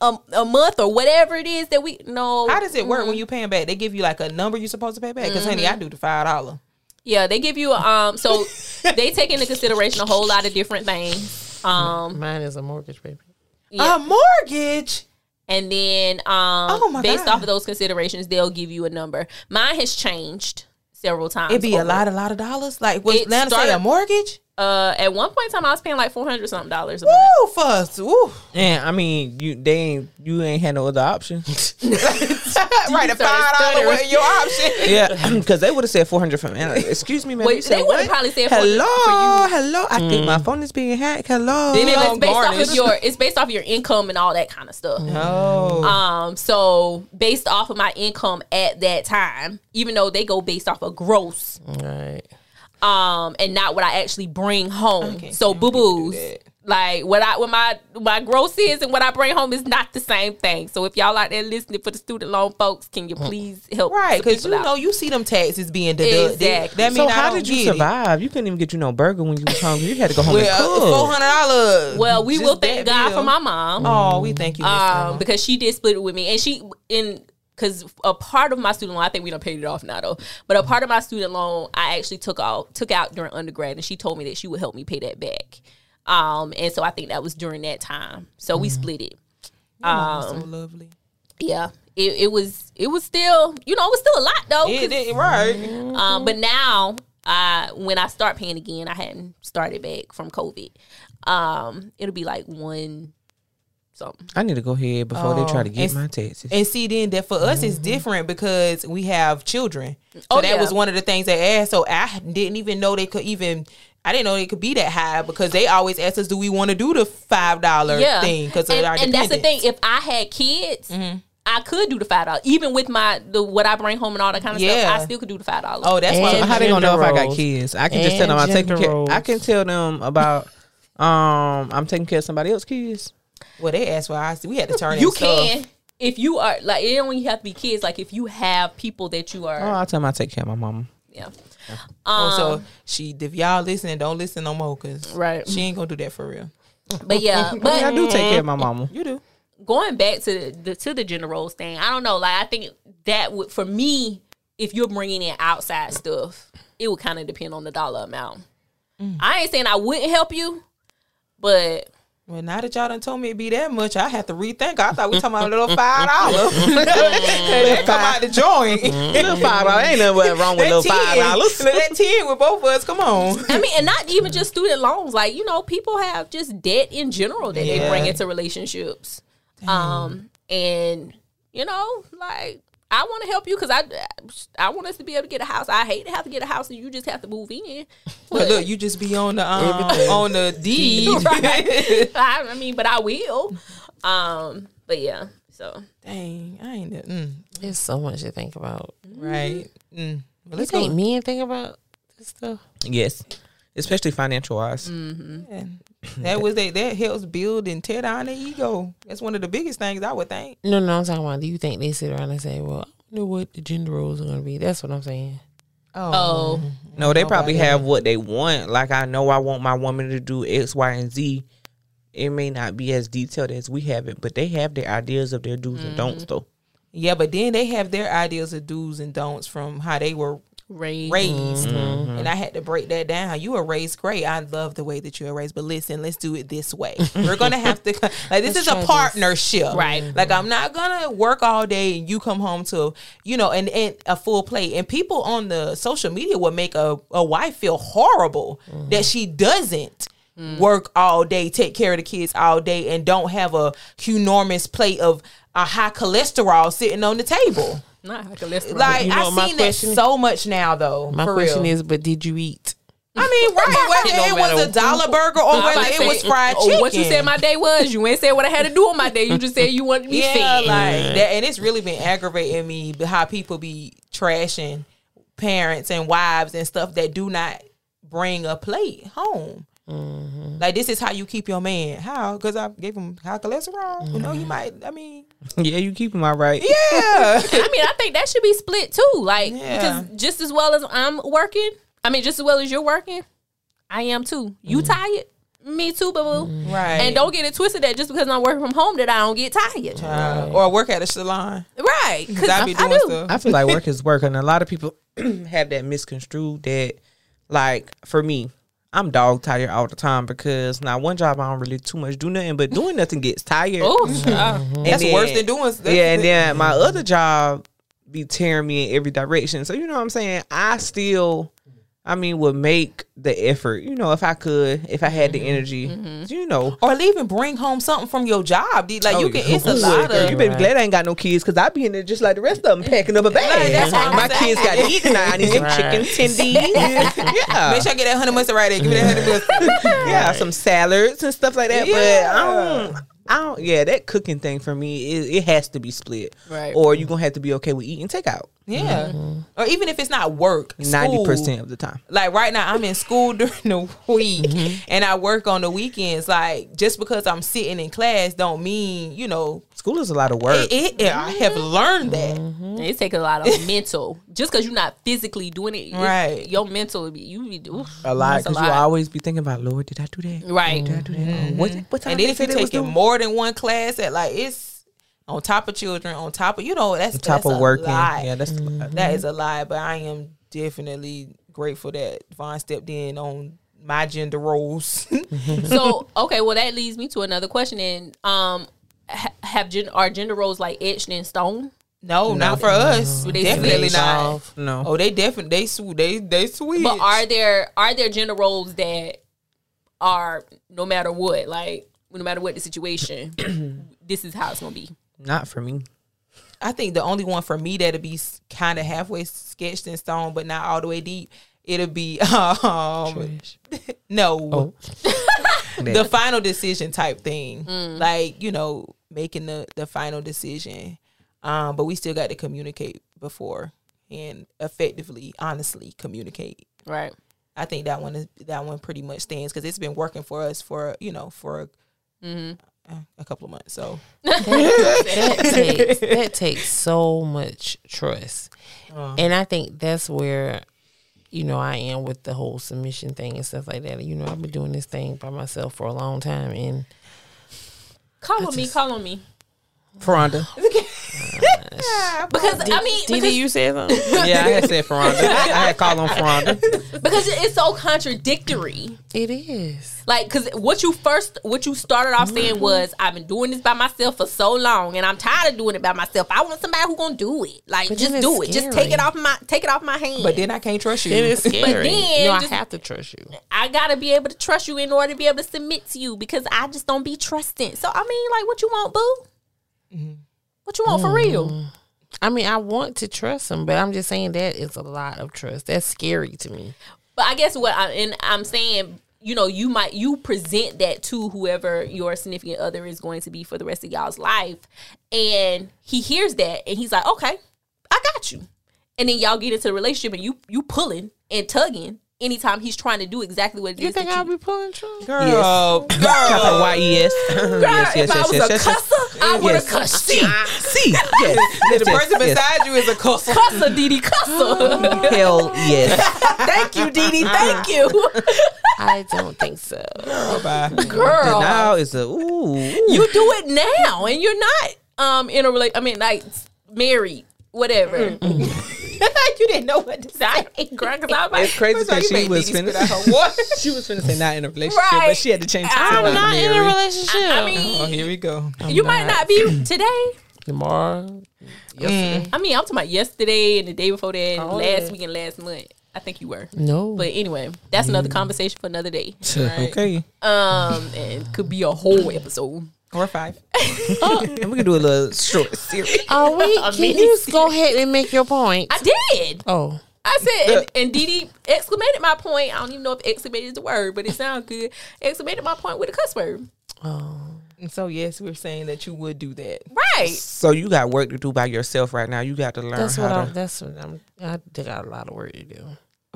S4: a, a month or whatever it is that we no.
S2: How does it work when you paying back? They give you like a number you're supposed to pay back? Because, honey, I mm-hmm. do the $5.
S4: Yeah, they give you um. So *laughs* they take into consideration a whole lot of different things. Um,
S1: Mine is a mortgage, payment.
S4: yeah.
S2: A mortgage?
S4: and then um,
S2: Oh my
S4: based
S2: God.
S4: off of those considerations, they'll give you a number. Mine has changed several times.
S2: It'd be a lot, a lot of dollars? Like, was
S4: It
S2: Lana say a mortgage?
S4: Uh, at one point in time, I was paying like four hundred something dollars a month.
S2: Woo, fuss. Woo.
S3: And I mean, you they ain't you ain't had no other option. *laughs* *laughs*
S2: right, a five dollar was your option.
S3: yeah, *clears throat* because they would have said four hundred from. and, like, Excuse me, man.
S4: Wait,
S3: you said
S4: they would've probably said
S3: hello, hello. I think my phone is being hacked. Hello.
S2: Then
S4: It's
S2: on
S4: based off of your it's based off of your income and all that kind of stuff.
S2: Oh.
S4: Um, so based off of my income at that time, even though they go based off of gross,
S1: Right.
S4: Um, and not what I actually bring home.
S2: can't
S4: So boo boos. Like what I what my my gross is and what I bring home is not the same thing. So if y'all out there listening for the student loan folks, can you please help?
S2: Right, because you
S4: out?
S2: know you see them taxes being deducted.
S4: Exactly.
S2: That means
S3: so
S2: I
S3: how did you
S2: get it.
S3: survive? You couldn't even get you no burger when you was hungry. You had to go home
S2: Well,
S3: and
S2: four
S3: cook.
S2: hundred dollars.
S4: Well, we will thank God for my mom.
S2: Oh, we thank you.
S4: Um, because she did split it with me, and she in because a part of my student loan, I think we done paid it off now though. But a part of my student loan, I actually took out took out during undergrad, and she told me that she would help me pay that back. Um, and so I think that was during that time. So we split it. Um,
S2: so lovely.
S4: yeah, it, it was it was still you know it was still a lot though.
S2: It, it, right.
S4: um, but now, I when I start paying again, I hadn't started back from COVID. Um, it'll be like one something.
S3: I need to go ahead before they try to get
S2: and-
S3: my taxes.
S2: And see, then that for us it's different because we have children. So
S4: Oh,
S2: that
S4: yeah.
S2: was one of the things they asked. So I didn't even know they could even. I didn't know they could be that high because they always ask us, "Do we want to do the five dollar
S4: Yeah,
S2: thing?" Because
S4: and,
S2: our
S4: and that's the thing. If I had kids.
S2: Mm-hmm.
S4: I could do the five dollars, even with my the what I bring home and all that kind of
S2: Yeah.
S4: stuff. I still could do the five dollars.
S2: Oh, that's why.
S1: And
S3: How they gonna know if I got kids? I can just tell them I'm taking care. I can tell them about um I'm taking care of somebody else's kids.
S2: Well, they asked for us. We had to turn. It.
S4: You
S2: in stuff.
S4: can if you are like it don't even have to be kids. Like if you have people that you are,
S3: Oh, I'll tell them I take care of my mama.
S4: yeah.
S2: Oh,
S4: Um,
S2: so she, if y'all listening, don't listen no more because
S4: Right.
S2: she ain't gonna do that for real.
S4: but yeah,
S3: I, *laughs* mean,
S4: but
S3: I do take care of my mama.
S2: You do.
S4: going back to the to the gender roles thing, I don't know. Like I think that would for me, if you're bringing in outside stuff, it would kind of depend on the dollar amount. I ain't saying I wouldn't help you, but
S2: Well, now that y'all done told me it be that much, I have to rethink. I thought we talking about a little five *laughs* dollars. that come out the joint.
S3: Little five dollars ain't nothing wrong with
S2: That
S3: little five
S2: 10,
S3: dollars.
S2: That ten with both of us. Come on.
S4: I mean, and not even just student loans. Like you know, people have just debt in general that they bring into relationships. Um, and you know, like I want to help you because I I want us to be able to get a house. I hate to have to get a house and you just have to move in.
S2: But look, you just be on the um, on the *laughs* deed.
S4: Right. *laughs* I, I mean, but I will. Um, but yeah, so
S2: Dang, I ain't. Mm,
S1: There's so much to think about.
S2: right. Mm. Well,
S1: You
S2: let's
S1: think
S2: go.
S1: me and think about this stuff?
S3: Yes, especially financial wise. Mm-hmm.
S2: Yeah. *laughs* That was that. That helps build and tear down the ego. That's one of the biggest things I would think.
S1: No, no, I'm talking about. Do you think they sit around and say, "Well, I wonder what the gender roles are going to be"? That's what I'm saying.
S4: oh, oh. Mm-hmm.
S3: No, they probably
S2: Nobody.
S3: have what they want. Like I know I want my woman to do X, Y, and Z. It may not be as detailed as we have it, but they have their ideas of their do's and mm-hmm. don'ts though.
S2: Yeah, but then they have their ideas of do's and don'ts from how they were
S4: raised.
S2: raised. Mm-hmm. And I had to break that down. You were raised great. I love the way that you were raised. But listen, let's do it this way. *laughs* We're gonna have to like this is
S1: try
S2: a
S1: this.
S2: partnership.
S4: Right.
S2: Like I'm not gonna work all day and you come home to, you know, and, and a full plate. And people on the social media will make a, a wife feel horrible mm-hmm. that she doesn't mm. work all day, take care of the kids all day, and don't have a enormous plate of a high cholesterol sitting on the table.
S4: Not like a cholesterol.
S2: Like
S1: You know
S2: I've
S1: what my
S2: seen that so much now, though.
S1: My
S2: for
S1: question
S2: real.
S1: is, but did you eat?
S2: I mean, *laughs* right? Whether
S1: It
S2: it was a dollar burger or
S4: I was
S2: whether it
S4: say,
S2: was fried
S4: oh,
S2: chicken.
S4: What you said my day was, you ain't said what I had to do on my day. You just said you wanted to be
S2: yeah,
S4: fed.
S2: like that, and it's really been aggravating me how people be trashing parents and wives and stuff that do not bring a plate home.
S1: Mm-hmm.
S2: Like this is how you keep your man. How? Because I gave him high cholesterol. You know, he might. I mean, *laughs*
S3: Yeah, you keep them all right.
S2: yeah. *laughs*
S4: I mean, I think that should be split too. Like,
S2: Yeah.
S4: because just as well as I'm working, I mean, just as well as you're working, I am too. You tired? Me too, boo boo.
S2: right.
S4: And don't get it twisted that just because I'm working from home that I don't get tired.
S2: Uh, or work at a salon.
S4: Right? Because
S2: I
S4: I,
S2: be
S4: I
S2: doing
S4: do.
S2: stuff.
S3: I feel like work *laughs* is work, and a lot of people *clears throat* have that misconstrued that, like, for me, I'm dog tired all the time because now one job I don't really too much do nothing, but doing nothing gets tired.
S4: Oh,
S3: And
S2: That's
S3: then-
S2: worse than doing. That's,
S3: yeah, and then my other job be tearing me in every direction. So you know what I'm saying? I still, I mean, would make the effort. You know, if I could, if I had the mm-hmm. energy, mm-hmm. you know.
S2: or even bring home something from your job. dude. Like oh, you
S3: Oh,
S2: can.
S3: you
S2: It's a lot of.
S3: You better be glad I ain't got no kids because I'd be in there just like the rest of them packing up a bag.
S2: that's what I'm
S3: My kids got to eat tonight. I need some
S1: Right.
S3: chicken tendies. *laughs* yeah.
S2: Make sure I get that honey mustard right there. Give me that honey mustard. *laughs*
S3: yeah, some salads and stuff like that.
S2: Yeah.
S3: But I don't, I don't. Yeah, that cooking thing for me, it, it has to be split.
S4: Right.
S3: Or you are gonna have to be okay with eating takeout
S2: Yeah. Mm-hmm. Or even if it's not work,
S3: ninety percent of the time.
S2: Like right now, I'm in school *laughs* during the week,
S3: Mm-hmm.
S2: and I work on the weekends. Like just because I'm sitting in class, don't mean you know.
S3: School is a lot of work.
S2: It, it, I have learned that. Mm-hmm.
S4: it takes a lot of *laughs* mental. Just because you're not physically doing it, it-
S2: Right.
S4: Your mental, you be oof,
S3: a lot because you always be thinking about Lord, did I do that?
S4: right.
S3: Did I do that? Oh, what, what time
S2: And then if you're
S3: say they was
S2: taking more than one class, at like it's on top of children, on top of you know that's
S3: top
S2: that's
S3: of
S2: a
S3: working,
S2: lie.
S3: yeah, that's
S2: That is a lie, but I am definitely grateful that Vaughn stepped in on my gender roles. *laughs*
S4: so okay, well that leads me to another question. And um, ha- have gen- are gender roles like etched in stone?
S2: no, not for us.
S4: They
S2: Definitely
S4: switch
S2: not.
S3: no.
S2: Oh, they definitely they sw- they they sweet.
S4: But are there are there gender roles that are no matter what? Like no matter what the situation, *clears throat* this is how it's gonna be.
S3: Not for me.
S2: I think the only one for me that'll be kind of halfway sketched in stone, but not all the way deep. It'll be *laughs* um, *laughs* no, *laughs* the final decision type thing. Like you know, making the the final decision. Um, but we still got to communicate before and effectively, honestly communicate.
S4: Right.
S2: I think that one is that one pretty much stands because it's been working for us for you know for a, Eh, a couple of months. So *laughs*
S1: that takes that takes so much trust, uh-huh. and I think that's where you know I am with the whole submission thing and stuff like that. You know, I've been doing this thing by myself for a long time, and
S4: Call on me. Call on me. *laughs*
S3: Ferranda.
S4: Because I mean,
S1: Didi,
S4: because,
S1: you said something. *laughs*
S3: yeah, I had said Ferranda. I had called on Ferranda.
S4: because it's so contradictory.
S1: it is.
S4: Like, cause what you first, what you started off saying was, I've been doing this by myself for so long, and I'm tired of doing it by myself. I want somebody who gonna do it. Like,
S1: But
S4: just do
S1: it's
S4: it. Just take it off my, take it off my hand.
S2: but then I can't trust you.
S1: It is scary.
S4: But then
S1: you know, I
S4: just-
S1: have to trust you.
S4: I gotta be able to trust you in order to be able to submit to you because I just don't be trusting. So I mean, like, what you want, boo?
S1: Mm-hmm.
S4: What you want for real? Mm.
S1: I mean, I want to trust him, but I'm just saying that is a lot of trust. That's scary to me.
S4: But I guess what I and I'm saying, you know, you might you present that to whoever your significant other is going to be for the rest of y'all's life, and he hears that and he's like, okay, I got you, and then y'all get into the relationship and you you pulling and tugging anytime he's trying to do exactly what it is
S1: You think
S4: that
S1: I'll be pulling true?
S2: girl, *laughs*
S3: Yes. Capital Y E S. *laughs* Yes, yes,
S4: if I
S3: yes,
S4: was
S3: yes,
S4: a
S3: yes, yes.
S4: Cusser, I would have
S3: Yes.
S4: cussed
S3: See, see, yes, *laughs*
S2: the person
S3: yes,
S2: beside you is a cusser.
S4: Cusser, Didi, cusser. Mm.
S3: Hell yes. *laughs*
S4: Thank you, Didi. Ah. Thank you. *laughs*
S1: I don't think so.
S4: Girl.
S3: Now is a ooh.
S4: you do it now and you're not um in a relate I mean like married, whatever. Mm-hmm. You didn't know what to say. Girl, 'cause I was
S3: It's crazy
S2: First of all,
S3: because
S2: you
S3: she
S2: made
S3: was
S2: Didi spit
S3: finna.
S2: out her *laughs* water.
S3: She was finna say not in a relationship,
S4: Right.
S3: but she had to change it
S4: I'm
S3: not
S1: not in a relationship.
S4: I mean,
S2: Oh, here we go.
S4: you might not be today.
S1: Tomorrow, yesterday.
S4: I mean, I'm talking about yesterday and the day before that, and
S1: Oh,
S4: last
S1: yeah.
S4: week and last month. I think you were.
S1: No,
S4: But anyway, that's another conversation for another day. *laughs*
S3: Okay.
S4: Um, and could be a whole episode.
S2: Or five. *laughs*
S3: And we can do a little short *laughs* series.
S1: are we? *laughs*
S4: A
S1: Can
S4: mini
S1: you go ahead and make your point?
S4: I did.
S1: oh,
S4: I said, and, and Didi exclamated my point. I don't even know if exclamated is the word, but it sounds good. Exclamated my point with a cuss word. Oh.
S2: And so yes, we're saying that you would do that.
S4: Right.
S3: So you got work to do by yourself right now. You got to learn
S1: that's
S3: how
S1: what
S3: to.
S1: I'm. That's what I'm. I I got a lot of work to do.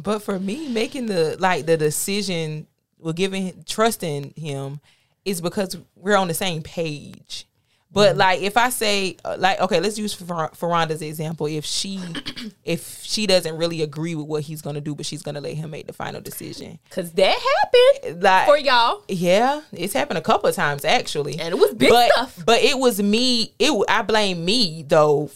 S2: But for me, making the like the decision, well, giving trusting him, is because we're on the same page. But like, if I say uh, like, okay, let's use Fer- Ferranda's example. If she, *clears throat* if she doesn't really agree with what he's gonna do, but she's gonna let him make the final decision,
S4: Cause that happened
S2: like
S4: for y'all.
S2: Yeah, it's happened a couple of times actually,
S4: And it was big
S2: but,
S4: stuff.
S2: But it was me. It I blame me though.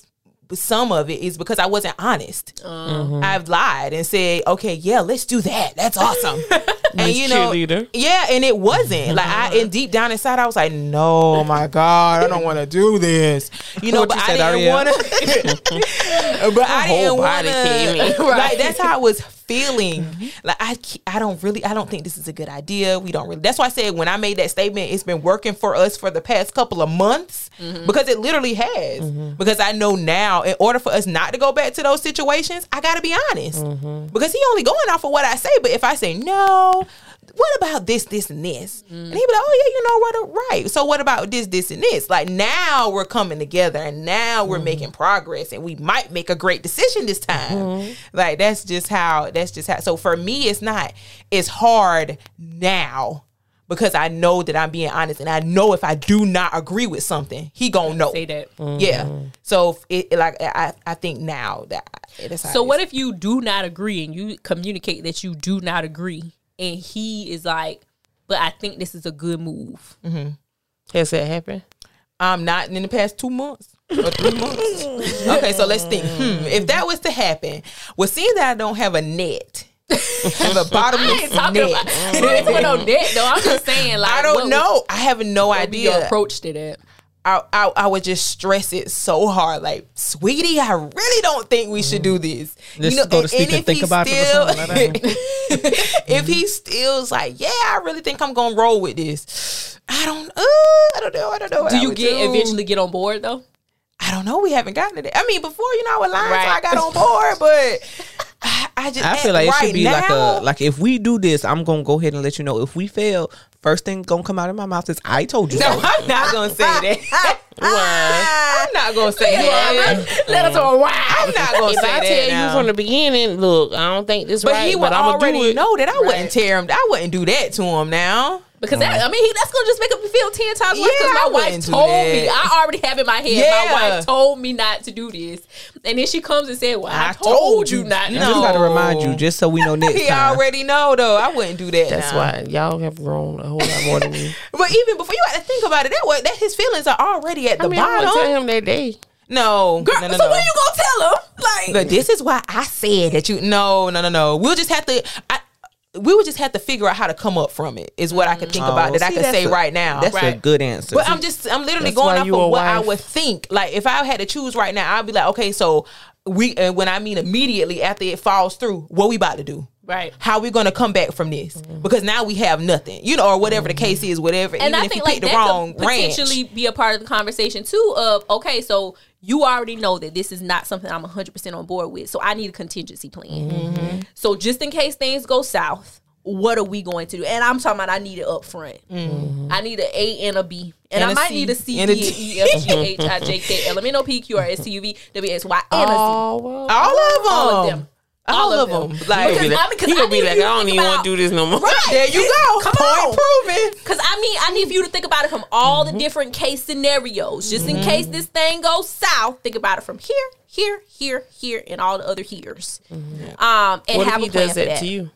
S2: Some of it is because I wasn't honest.
S4: Uh-huh.
S2: I've lied and said, "Okay, yeah, let's do that. That's awesome." *laughs* and you know, yeah, and it wasn't *laughs* like I. And deep down inside, I was like, "No, my God, I don't want to do this." You know,
S3: What
S2: but
S3: you
S2: I
S3: said,
S2: didn't want to. *laughs* *laughs* but I didn't want
S1: body came in.
S2: to. Like that's how I was feeling. Mm-hmm. Like I, I don't really, I don't think this is a good idea. We don't really. That's why I said when I made that statement, it's been working for us for the past couple of months mm-hmm. because it literally has. Mm-hmm. Because I know now, in order for us not to go back to those situations, I got to be honest. Because he only going off of what I say. But if I say no. What about this, this, and this? And he'd be like, "Oh yeah, you know what? Right. So what about this, this, and this? Like now we're coming together, and now we're mm-hmm. making progress, and we might make a great decision this time. Mm-hmm. Like that's just how. That's just how. So for me, it's not. It's hard now because I know that I'm being honest, and I know if I do not agree with something, he gonna know.
S4: Say that.
S2: Yeah. So if it, like I, I think now that it is.
S4: So what if you do not agree and you communicate that you do not agree, and he is like, "But I think this is a good move."
S1: Has that happened?
S2: I'm not in the past two months or three months. *laughs* Okay, so let's think. Hmm, if that was to happen, well, seeing that I don't have a net, *laughs* have a bottomless
S4: I ain't talking
S2: net.
S4: about, *laughs* I ain't talking about no debt though. I'm just saying, like,
S2: I don't
S4: would-
S2: know. I have no
S4: what would be your
S2: idea.
S4: approach to that.
S2: I, I I would just stress it so hard, like, sweetie, I really don't think we should do this.
S3: Let's go to sleep and
S2: if
S3: think
S2: he
S3: about
S2: still-
S3: something like *laughs*
S2: if he still's like, yeah, I really think I'm gonna roll with this. I don't, uh, I don't know, I don't know. what
S4: Do
S2: I
S4: you
S2: would
S4: get
S2: do.
S4: eventually get on board though?
S2: I don't know. We haven't gotten to that. I mean, before you know, I was lying, so I got on board, but *laughs* I, I just
S3: I feel like it should be
S2: now,
S3: like a like if we do this, I'm gonna go ahead and let you know. If we fail, first thing gonna come out of my mouth is I told you
S2: No,
S3: so. *laughs*
S2: I'm not gonna say that. *laughs* I'm not gonna say that.
S1: Let us know why.
S2: I'm not gonna
S1: if
S2: say
S1: I
S2: that
S1: tell
S2: now.
S1: you from the beginning, look, I don't think this
S2: But
S1: right,
S2: he would
S1: but
S2: already
S1: do it.
S2: know that I wouldn't tear him. I wouldn't do that to him now.
S4: Because that, uh-huh. I mean, he, that's gonna just make him feel ten times worse.
S2: Yeah,
S4: Because
S2: I
S4: my wife told me, I already have in my head.
S2: Yeah.
S4: My wife told me not to do this, and then she comes and said, "Well, I,
S2: I
S4: told,
S2: told
S4: you not." to
S3: I
S2: No.
S3: just gotta remind you, just so we know *laughs* next
S2: He
S3: time.
S2: already know though. I wouldn't do that.
S1: That's
S2: now.
S1: why y'all have grown a whole lot more than me. *laughs*
S2: But even before you had to think about it, that way, that his feelings are already at the
S1: I mean,
S2: bottom.
S1: would tell him that day.
S2: no,
S4: Girl,
S2: no, no,
S4: so
S2: no.
S4: when you gonna tell him? Like,
S2: But this is why I said that you. No, no, no, no. We'll just have to. I, we would just have to figure out how to come up from it. Is what I could think
S3: Oh,
S2: about that I
S3: see,
S2: could say
S3: a-
S2: right now.
S3: That's a good answer.
S2: But I'm just, I'm literally
S1: That's
S2: going off of what I would think. Like if I had to choose right now, I'd be like, okay, so we, and when I mean immediately after it falls through, what we about to do?
S4: right.
S2: How we gonna come back from this? Mm-hmm. Because now we have nothing, you know, or whatever the case mm-hmm. is, whatever.
S4: And
S2: even
S4: I
S2: if
S4: think
S2: you
S4: like
S2: pick the
S4: that
S2: wrong
S4: could
S2: ranch,
S4: potentially be a part of the conversation too. Of okay, so you already know that this is not something I'm 100 percent on board with. So I need a contingency plan.
S2: Mm-hmm.
S4: So just in case things go south, what are we going to do? And I'm talking about I need it up front. I need an A and a B. And,
S2: Mm-hmm. And
S4: I might
S2: C.
S4: need a C,
S2: And a
S4: D,
S2: D.
S4: E, F, G, H, I, J, K, L, M, N, O, P, Q, R, S, T, U, V, W, X, Y, and a Z.
S1: Oh
S2: all of them,
S4: All of them.
S2: All of them. Like
S4: Because, I mean, 'cause
S1: he gonna be like, I don't even want to do this no more. Right.
S2: there you go,
S4: Come
S2: point
S4: on.
S2: proven.
S4: Cause I mean, I need for you to think about it from all
S1: Mm-hmm.
S4: the different case scenarios, just in case this thing goes south. Think about it from here, here, here, here, and all the other here's. Um, and
S1: Mm-hmm. What if
S4: have
S1: he
S4: a plan
S1: does that
S4: that.
S1: to you?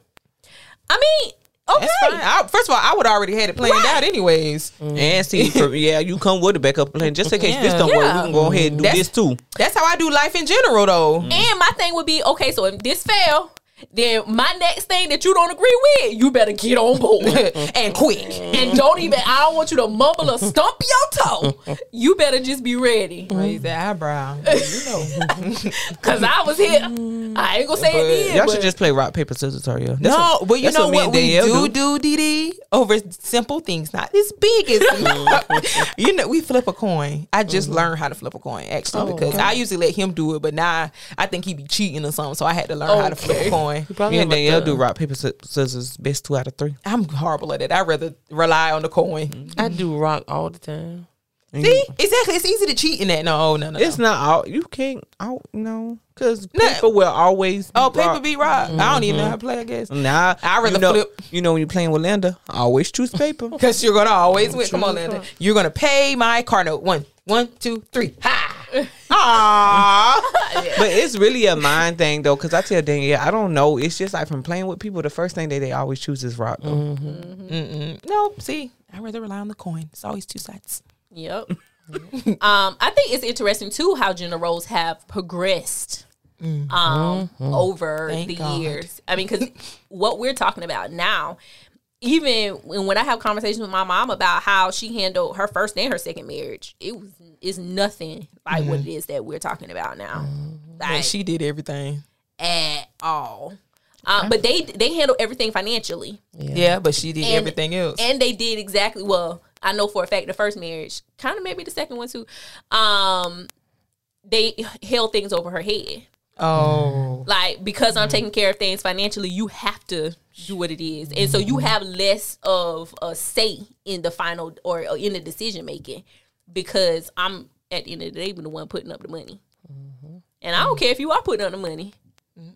S4: I mean, okay,
S2: That's. I, first of all, I would already had it planned
S4: Right.
S2: out anyways. Mm.
S3: and see, *laughs* for, yeah, you come with a backup plan just in case this don't work. We can go ahead and do
S2: That's-
S3: this too.
S2: That's how I do life in general, though.
S4: And my thing would be okay. So if this fail, then my next thing that you don't agree with, you better get on board. *laughs*
S2: and quick.
S4: and don't even. I don't want you to mumble or stump your toe. You better just be ready.
S2: Raise the eyebrow. *laughs* You know. *laughs*
S4: Cause I was here. I ain't gonna say it then.
S3: Y'all should just play rock paper scissors, Taria. That's
S2: no,
S3: what-
S2: but you know
S3: me
S2: what, we
S3: Danielle
S2: do do, DD over simple things, not as big as you know. We flip a coin. I just mm-hmm. learned how to flip a coin actually oh, because I usually let him do it, but now I think he be cheating or something, so I had to learn how to flip a
S4: Okay.
S2: Coin.
S3: Me and Danielle do rock paper scissors. Best two out of three.
S2: I'm horrible at it. I rather rely on the coin. Mm-hmm.
S1: I do rock all the time.
S2: See, exactly. It's easy to cheat in that. No, no, no.
S3: It's
S2: no.
S3: not all you can't out no because
S2: Nah.
S3: paper will always.
S2: Oh,
S3: be
S2: paper
S3: rock.
S2: beat rock. I don't even know how to play. I guess mm-hmm.
S3: Nah,
S2: I rather
S3: you know,
S2: flip.
S3: You know when you're playing with Linda, I always choose paper. *laughs*
S2: because you're gonna always oh, win. Come on, Linda. You're gonna pay my car note. One, one, two, three. Ha! *laughs* Aww. *laughs*
S3: but it's really a mind thing though, because I tell Danielle, I don't know. It's just like from playing with people, the first thing that they always choose is rock. Though.
S2: Mm-mm. No, see, I rather rely on the coin. It's always two sides.
S4: Yep. *laughs* um, I think it's interesting too how gender roles have progressed um, over
S2: Thank
S4: the
S2: God.
S4: years. I mean, because what we're talking about now, even when, when I have conversations with my mom about how she handled her first and her second marriage, it was is nothing like what mm-hmm. it is that we're talking about now. Mm-hmm.
S2: But
S4: Like,
S2: she did everything.
S4: at all. Um, but they they handle everything financially.
S2: Yeah, but she did
S4: And-
S2: everything else.
S4: And they did exactly well. I know for a fact the first marriage, kind of maybe the second one too. Um, they held things over her head.
S2: oh,
S4: Like because I'm mm-hmm. taking care of things financially, you have to do what it is, and so you have less of a say in the final or, or in the decision making because I'm at the end of the day the one putting up the money, mm-hmm. and I don't care if you are putting up the money.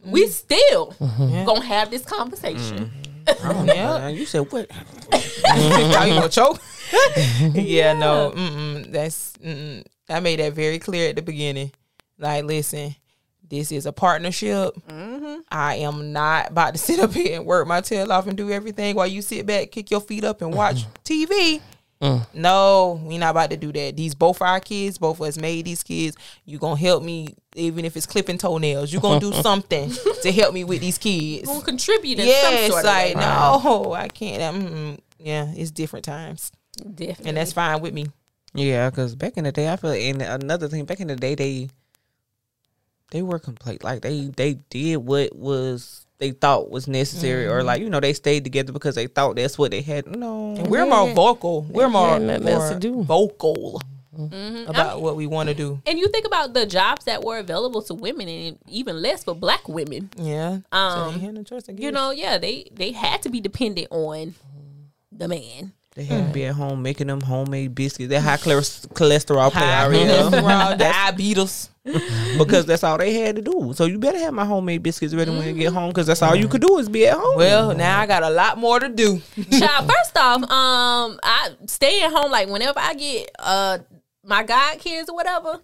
S4: We still mm-hmm. gonna have this conversation. Mm-hmm.
S2: yeah.
S3: And you said what? *laughs*
S2: Thought you gonna choke? *laughs* yeah, no. Mm-mm, that's mm-mm. I made that very clear at the beginning. Like, listen, this is a partnership. I am not about to sit up here and work my tail off and do everything while you sit back, kick your feet up, and watch *laughs* TV. No, we not about to do that. These both our kids, both of us made these kids. You gonna help me, even if it's clipping toenails. You gonna do *laughs* something to help me with these kids.
S4: Gonna contribute in
S2: Yeah, it's like no, I can't. Mm, yeah, it's different times,
S4: Definitely.
S2: and that's fine with me.
S3: Yeah, because back in the day, I feel and another thing back in the day, they they were complete. Like they they did what was they thought was necessary, or like you know they stayed together because they thought that's what they had. No,
S2: And we're more vocal. We're more,
S1: had else
S2: more
S1: to do.
S2: vocal
S4: Mm-hmm.
S2: about what we want to do.
S4: And you think about the jobs that were available to women, and even less for black women.
S2: Yeah.
S4: Um,
S2: so you had no choice, I
S4: You
S2: guess.
S4: know, yeah, they they had to be dependent on the man.
S3: They had to be at home making them homemade biscuits. That high *laughs* cholesterol cholesterol play
S2: High
S3: already
S2: cholesterol, diabetes.
S3: because that's all they had to do. So you better have my homemade biscuits ready when you get home because that's all you could do is be at home.
S2: Well, now I got a lot more to do. *laughs*
S4: Child, first off, um, I stay at home like whenever I get uh my god kids or whatever.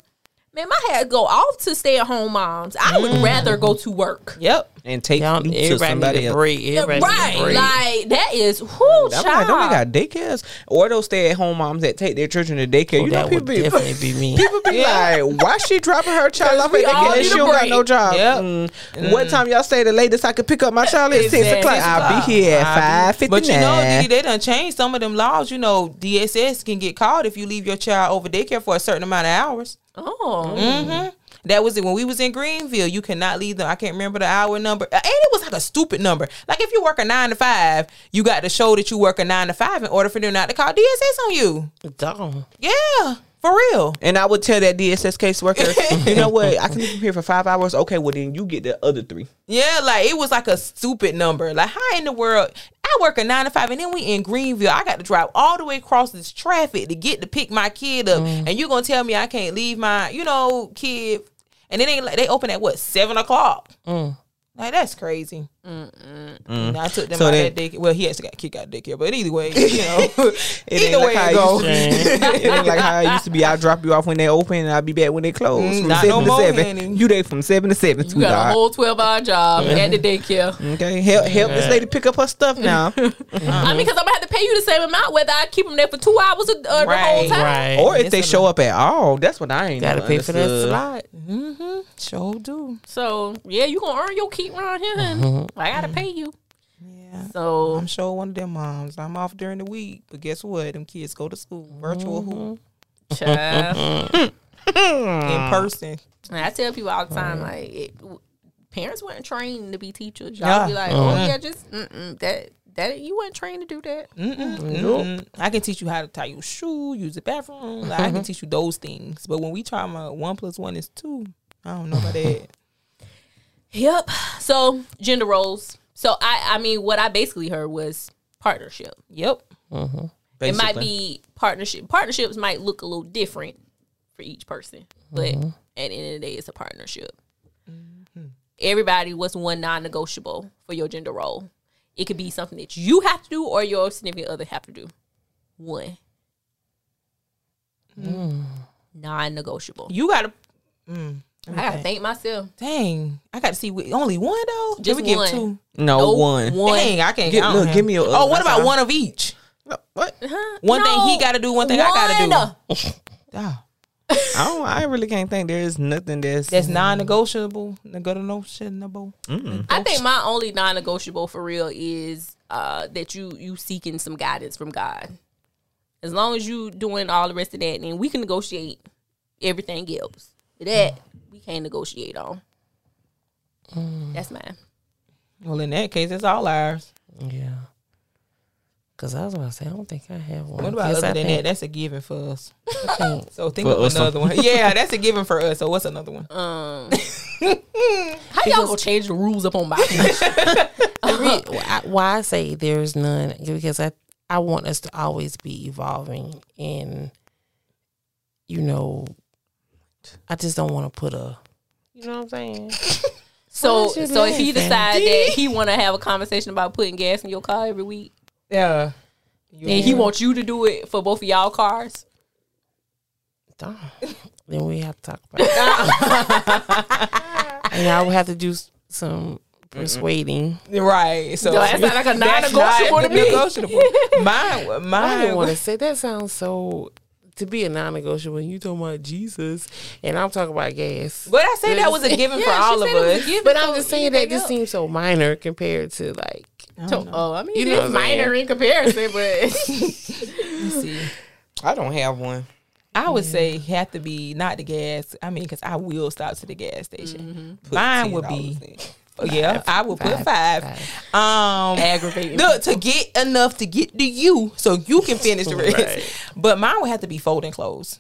S4: Man, my head go off to stay at home moms. I would rather go to work.
S2: Yep.
S3: and take
S1: Y'all,
S3: you to
S1: everybody
S3: somebody
S1: need
S3: else.
S1: break. Everybody
S4: right,
S1: break.
S4: like that is whoo,
S3: I'm like, don't they got daycares or those stay at home moms that take their children to daycare?
S1: Oh,
S3: you know,
S1: that
S3: people
S1: would
S3: be,
S1: definitely be me. *laughs*
S3: people be like, why she dropping her child off at
S4: we
S3: the
S4: all
S3: gate and
S4: need
S3: she don't got no job?
S2: Yep.
S3: Mm. What time y'all say the latest I could pick up my child at six o'clock? I'll be here at five fifty
S2: But you know, Dee,
S3: nine.
S2: they done changed some of them laws. You know, DSS can get called if you leave your child over daycare for a certain amount of hours.
S4: Oh,
S2: hmm That was it when we was in Greenville. You cannot leave them. I can't remember the hour number, and it was like a stupid number. Like if you work a nine to five, you got to show that you work a nine to five in order for them not to call DSS on you.
S1: Dog.
S2: Yeah, for real.
S3: And I would tell that DSS caseworker, *laughs* you know what? I can leave you here for five hours. Okay, well then you get the other three.
S2: Yeah, like it was like a stupid number. Like how in the world? I work a nine to five, and then we in Greenville. I got to drive all the way across this traffic to get to pick my kid up, mm. and you gonna tell me I can't leave my, you know, kid? And ain't like they open at what seven o'clock. Mm. Like that's crazy. And I took them
S3: So
S2: out
S3: then-
S2: that daycare. Well, he actually got kicked out of daycare, but either way, you know, *laughs* *laughs*
S3: It
S2: either way
S3: like how
S2: it
S3: it
S2: go.
S3: used to be. *laughs* it ain't like how it used to be. I drop you off when they open, and I'll be back when they close.
S2: Mm,
S3: from
S2: not
S3: seven
S2: no
S3: to
S2: more,
S3: seven.
S2: honey.
S3: You there from seven to seven.
S4: you got a whole twelve hour job at the daycare.
S3: Okay, help help this lady pick up her stuff now.
S4: I mean, because I'm gonna have to pay you the same amount whether I keep them there for two hours or, uh, the whole time.
S1: Right.
S3: or if
S2: It's
S3: they
S2: a
S3: show up at all, that's what I ain't
S1: Gotta pay for that slot.
S2: Mm-hmm. Sure do.
S4: So yeah, you gonna earn your keep around here. Hun. I gotta pay you.
S2: Yeah.
S4: So
S2: I'm sure one of them moms. I'm off during the week, but guess what? Them kids go to school virtual who mm-hmm.
S4: child. *laughs*
S2: in person.
S4: And I tell people all the time, like it, parents weren't trained to be teachers. Y'all
S2: Yeah.
S4: be like, mm-hmm. oh yeah, just mm-mm, that that you weren't trained to do that.
S2: Mm-mm, mm-mm. I can teach you how to tie your shoe, use the bathroom. Like, I can mm-hmm. teach you those things. But when we try my one plus one is two, I don't know about *laughs* that.
S4: Yep. So gender roles. So I I mean, what I basically heard was partnership.
S2: Yep. Mm-hmm.
S4: It might be partnership. Partnerships might look a little different for each person, but mm-hmm. at the end of the day, it's a partnership. Mm-hmm. Everybody, what's one non-negotiable for your gender role? It could be something that you have to do, or your significant other have to do. One mm. non-negotiable.
S2: You gotta. Mm,
S4: I gotta thank myself.
S2: dang, I got to see wh- only one though.
S4: Just
S2: Can we
S4: one.
S2: give two?
S3: No
S4: Nope,
S3: one.
S4: One.
S2: Dang, I can't.
S3: Give-
S2: I
S3: look,
S2: have-
S3: give me a.
S2: Oh, what about one of each?
S3: No, what?
S2: One thing he got to do. One thing I got to do. *laughs* *laughs* Ah,
S3: I don't. I really can't think there is nothing that's
S2: that's non-negotiable. Negotiable.
S4: I think my only non-negotiable for real is uh, that you you seeking some guidance from God. As long as you doing all the rest of that, then we can negotiate everything else. That we can't negotiate on. That's mine.
S2: Well, in that case, it's all ours.
S1: Yeah. Cause I was gonna say I don't think I have one.
S2: What about
S1: Yes,
S2: other than that? That's a given for us. So think
S3: For
S2: of
S3: us,
S2: another one. Yeah, that's a given for us. So what's another one?
S4: Um, *laughs* how y'all gonna change the rules up on my *laughs*
S1: the why- why I say there's none because I I want us to always be evolving and you know I just don't want to put a you know what I'm saying. *laughs*
S4: So
S1: Why is
S4: so if he
S1: laughing?
S4: decide that he want to have a conversation about putting gas in your car every week,
S2: Yeah.
S4: and he wants you to do it for both of y'all cars.
S1: Darn. *laughs* then we have to talk about it. *laughs* and I would have to do some persuading.
S2: Right. So
S4: No, that sound like a
S2: that's
S4: non-negotiable
S2: not
S4: to me.
S2: negotiable. Mine,
S1: I didn't
S2: mine.
S1: want to say that sounds so to be a non-negotiable. You talking about Jesus, and I'm talking about gas.
S2: But I say that was a given for
S4: Yeah, she
S2: all of
S4: said it was a
S2: us.
S1: But I'm just saying that this
S4: else.
S1: seems so minor compared to like
S4: So, oh, I mean,
S1: You know
S4: it's
S1: what I'm saying?
S4: minor in comparison, but *laughs* *laughs*
S2: see.
S3: I don't have one.
S2: I would say have to be not the gas. I mean, because I will stop to the gas station. Mm-hmm.
S3: Put
S2: Mine would
S3: $10
S2: be
S3: in.
S2: Oh, yeah, I would put
S1: Five.
S2: five. Um,
S4: Aggravating.
S2: look to get enough to get to you, so you can finish the rest.
S1: Right.
S2: But mine would have to be folding clothes.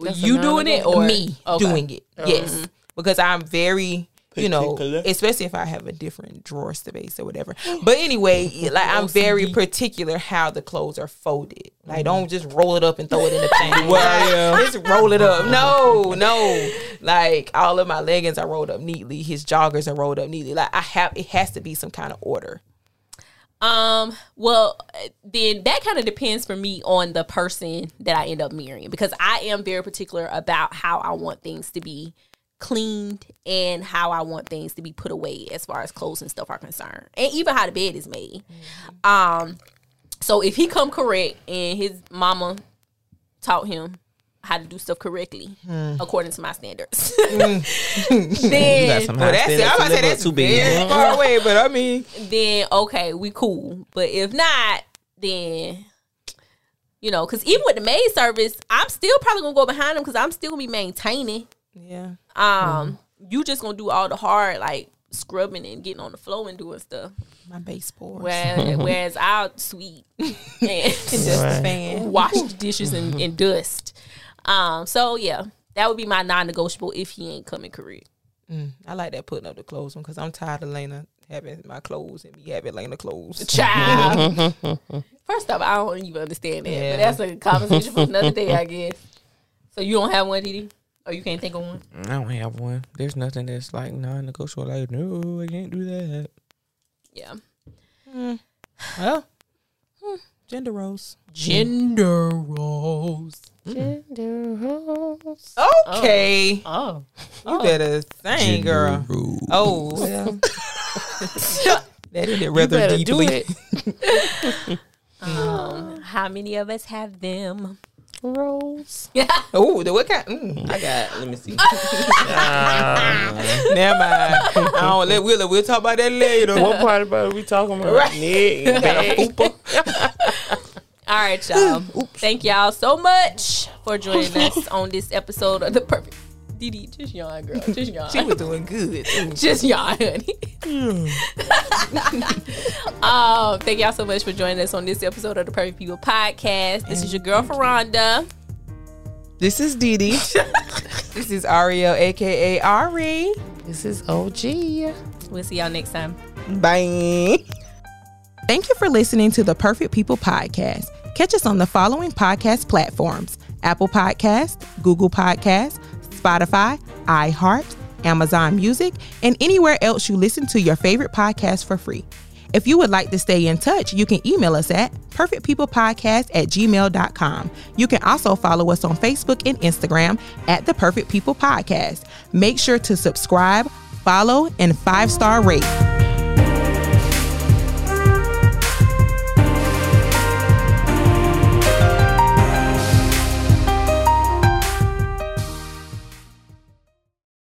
S1: That's
S2: you doing it or
S4: Me.
S2: okay. doing it? Yes, because I'm very. You know, especially if I have a different drawer space or whatever. But anyway, *laughs* like I'm very particular how the clothes are folded. Like, don't just roll it up and throw it in the thing. *laughs*
S3: Well, yeah.
S2: Just roll it up. No, *laughs* no. Like all of my leggings are rolled up neatly. His joggers are rolled up neatly. Like I have, it has to be some kind of order.
S4: Um, well, then that kind of depends for me on the person that I end up marrying because I am very particular about how I want things to be cleaned and how I want things to be put away as far as clothes and stuff are concerned. And even how the bed is made. Mm-hmm. Um so if he come correct and his mama taught him how to do stuff correctly hmm. according to my standards. *laughs* Mm. *laughs* then
S3: Got some
S2: Well, that's it.
S3: standards
S2: I'm about to say
S3: live up
S2: that's
S3: to, baby.
S2: very far away, but I mean,
S4: then okay, we cool. But if not, then you know, because even with the maid service, I'm still probably gonna go behind them because I'm still gonna be maintaining.
S2: Yeah.
S4: Um, you just gonna do all the hard like scrubbing and getting on the floor and doing stuff.
S2: My baseboard.
S4: Whereas, *laughs* whereas I'll sweep and *laughs*
S2: Just fan.
S4: wash the dishes and, and dust. Um, so yeah, that would be my non-negotiable if he ain't coming correct.
S2: Mm, I like that putting up the clothes one because I'm tired of Lena having my clothes and me having Lena clothes.
S4: Child. *laughs* First off, I don't even understand that.
S2: Yeah.
S4: But that's a conversation for another day, I guess. So you don't have one, Didi? Or you can't think of one?
S3: I don't have one. There's nothing that's like non-negotiable. Like, no, I can't do that.
S4: Yeah.
S2: Well, hmm, gender roles.
S4: Gender roles.
S1: Gender roles.
S2: Okay,
S4: Oh.
S2: you better sing, girl. Oh, well. *laughs* that is it rather
S1: better do
S2: deeply.
S1: it. *laughs*
S4: Um, how many of us have them?
S1: Roles.
S2: Oh, the what kind? Mm,
S3: I got. Let me see. *laughs*
S2: never mind. I don't let Willa. We'll talk about that later.
S1: What part about it we talking about?
S2: Right.
S1: Nick *laughs* and bag. *laughs*
S4: All right, y'all. Thank y'all so much for joining us on this episode of the Perfect. Didi, just yawn, girl. *laughs* Just yawn.
S2: She was doing good. too. *laughs*
S4: just yawn, honey. um, *laughs* thank y'all so much for joining us on this episode of the Perfect People Podcast. This is your girl Ferranda.
S3: This is Dee Dee.
S2: This is Ariel, aka Ari.
S1: This is OG.
S4: We'll see y'all next time.
S3: Bye.
S2: Thank you for listening to the Perfect People Podcast. Catch us on the following podcast platforms Apple Podcast, Google Podcast, Spotify, iHeart, Amazon Music, and anywhere else you listen to your favorite podcast for free. If you would like to stay in touch, you can email us at perfectpeoplepodcast at gmail.com. You can also follow us on Facebook and Instagram at the Perfect People Podcast. Make sure to subscribe, follow, and five star rate.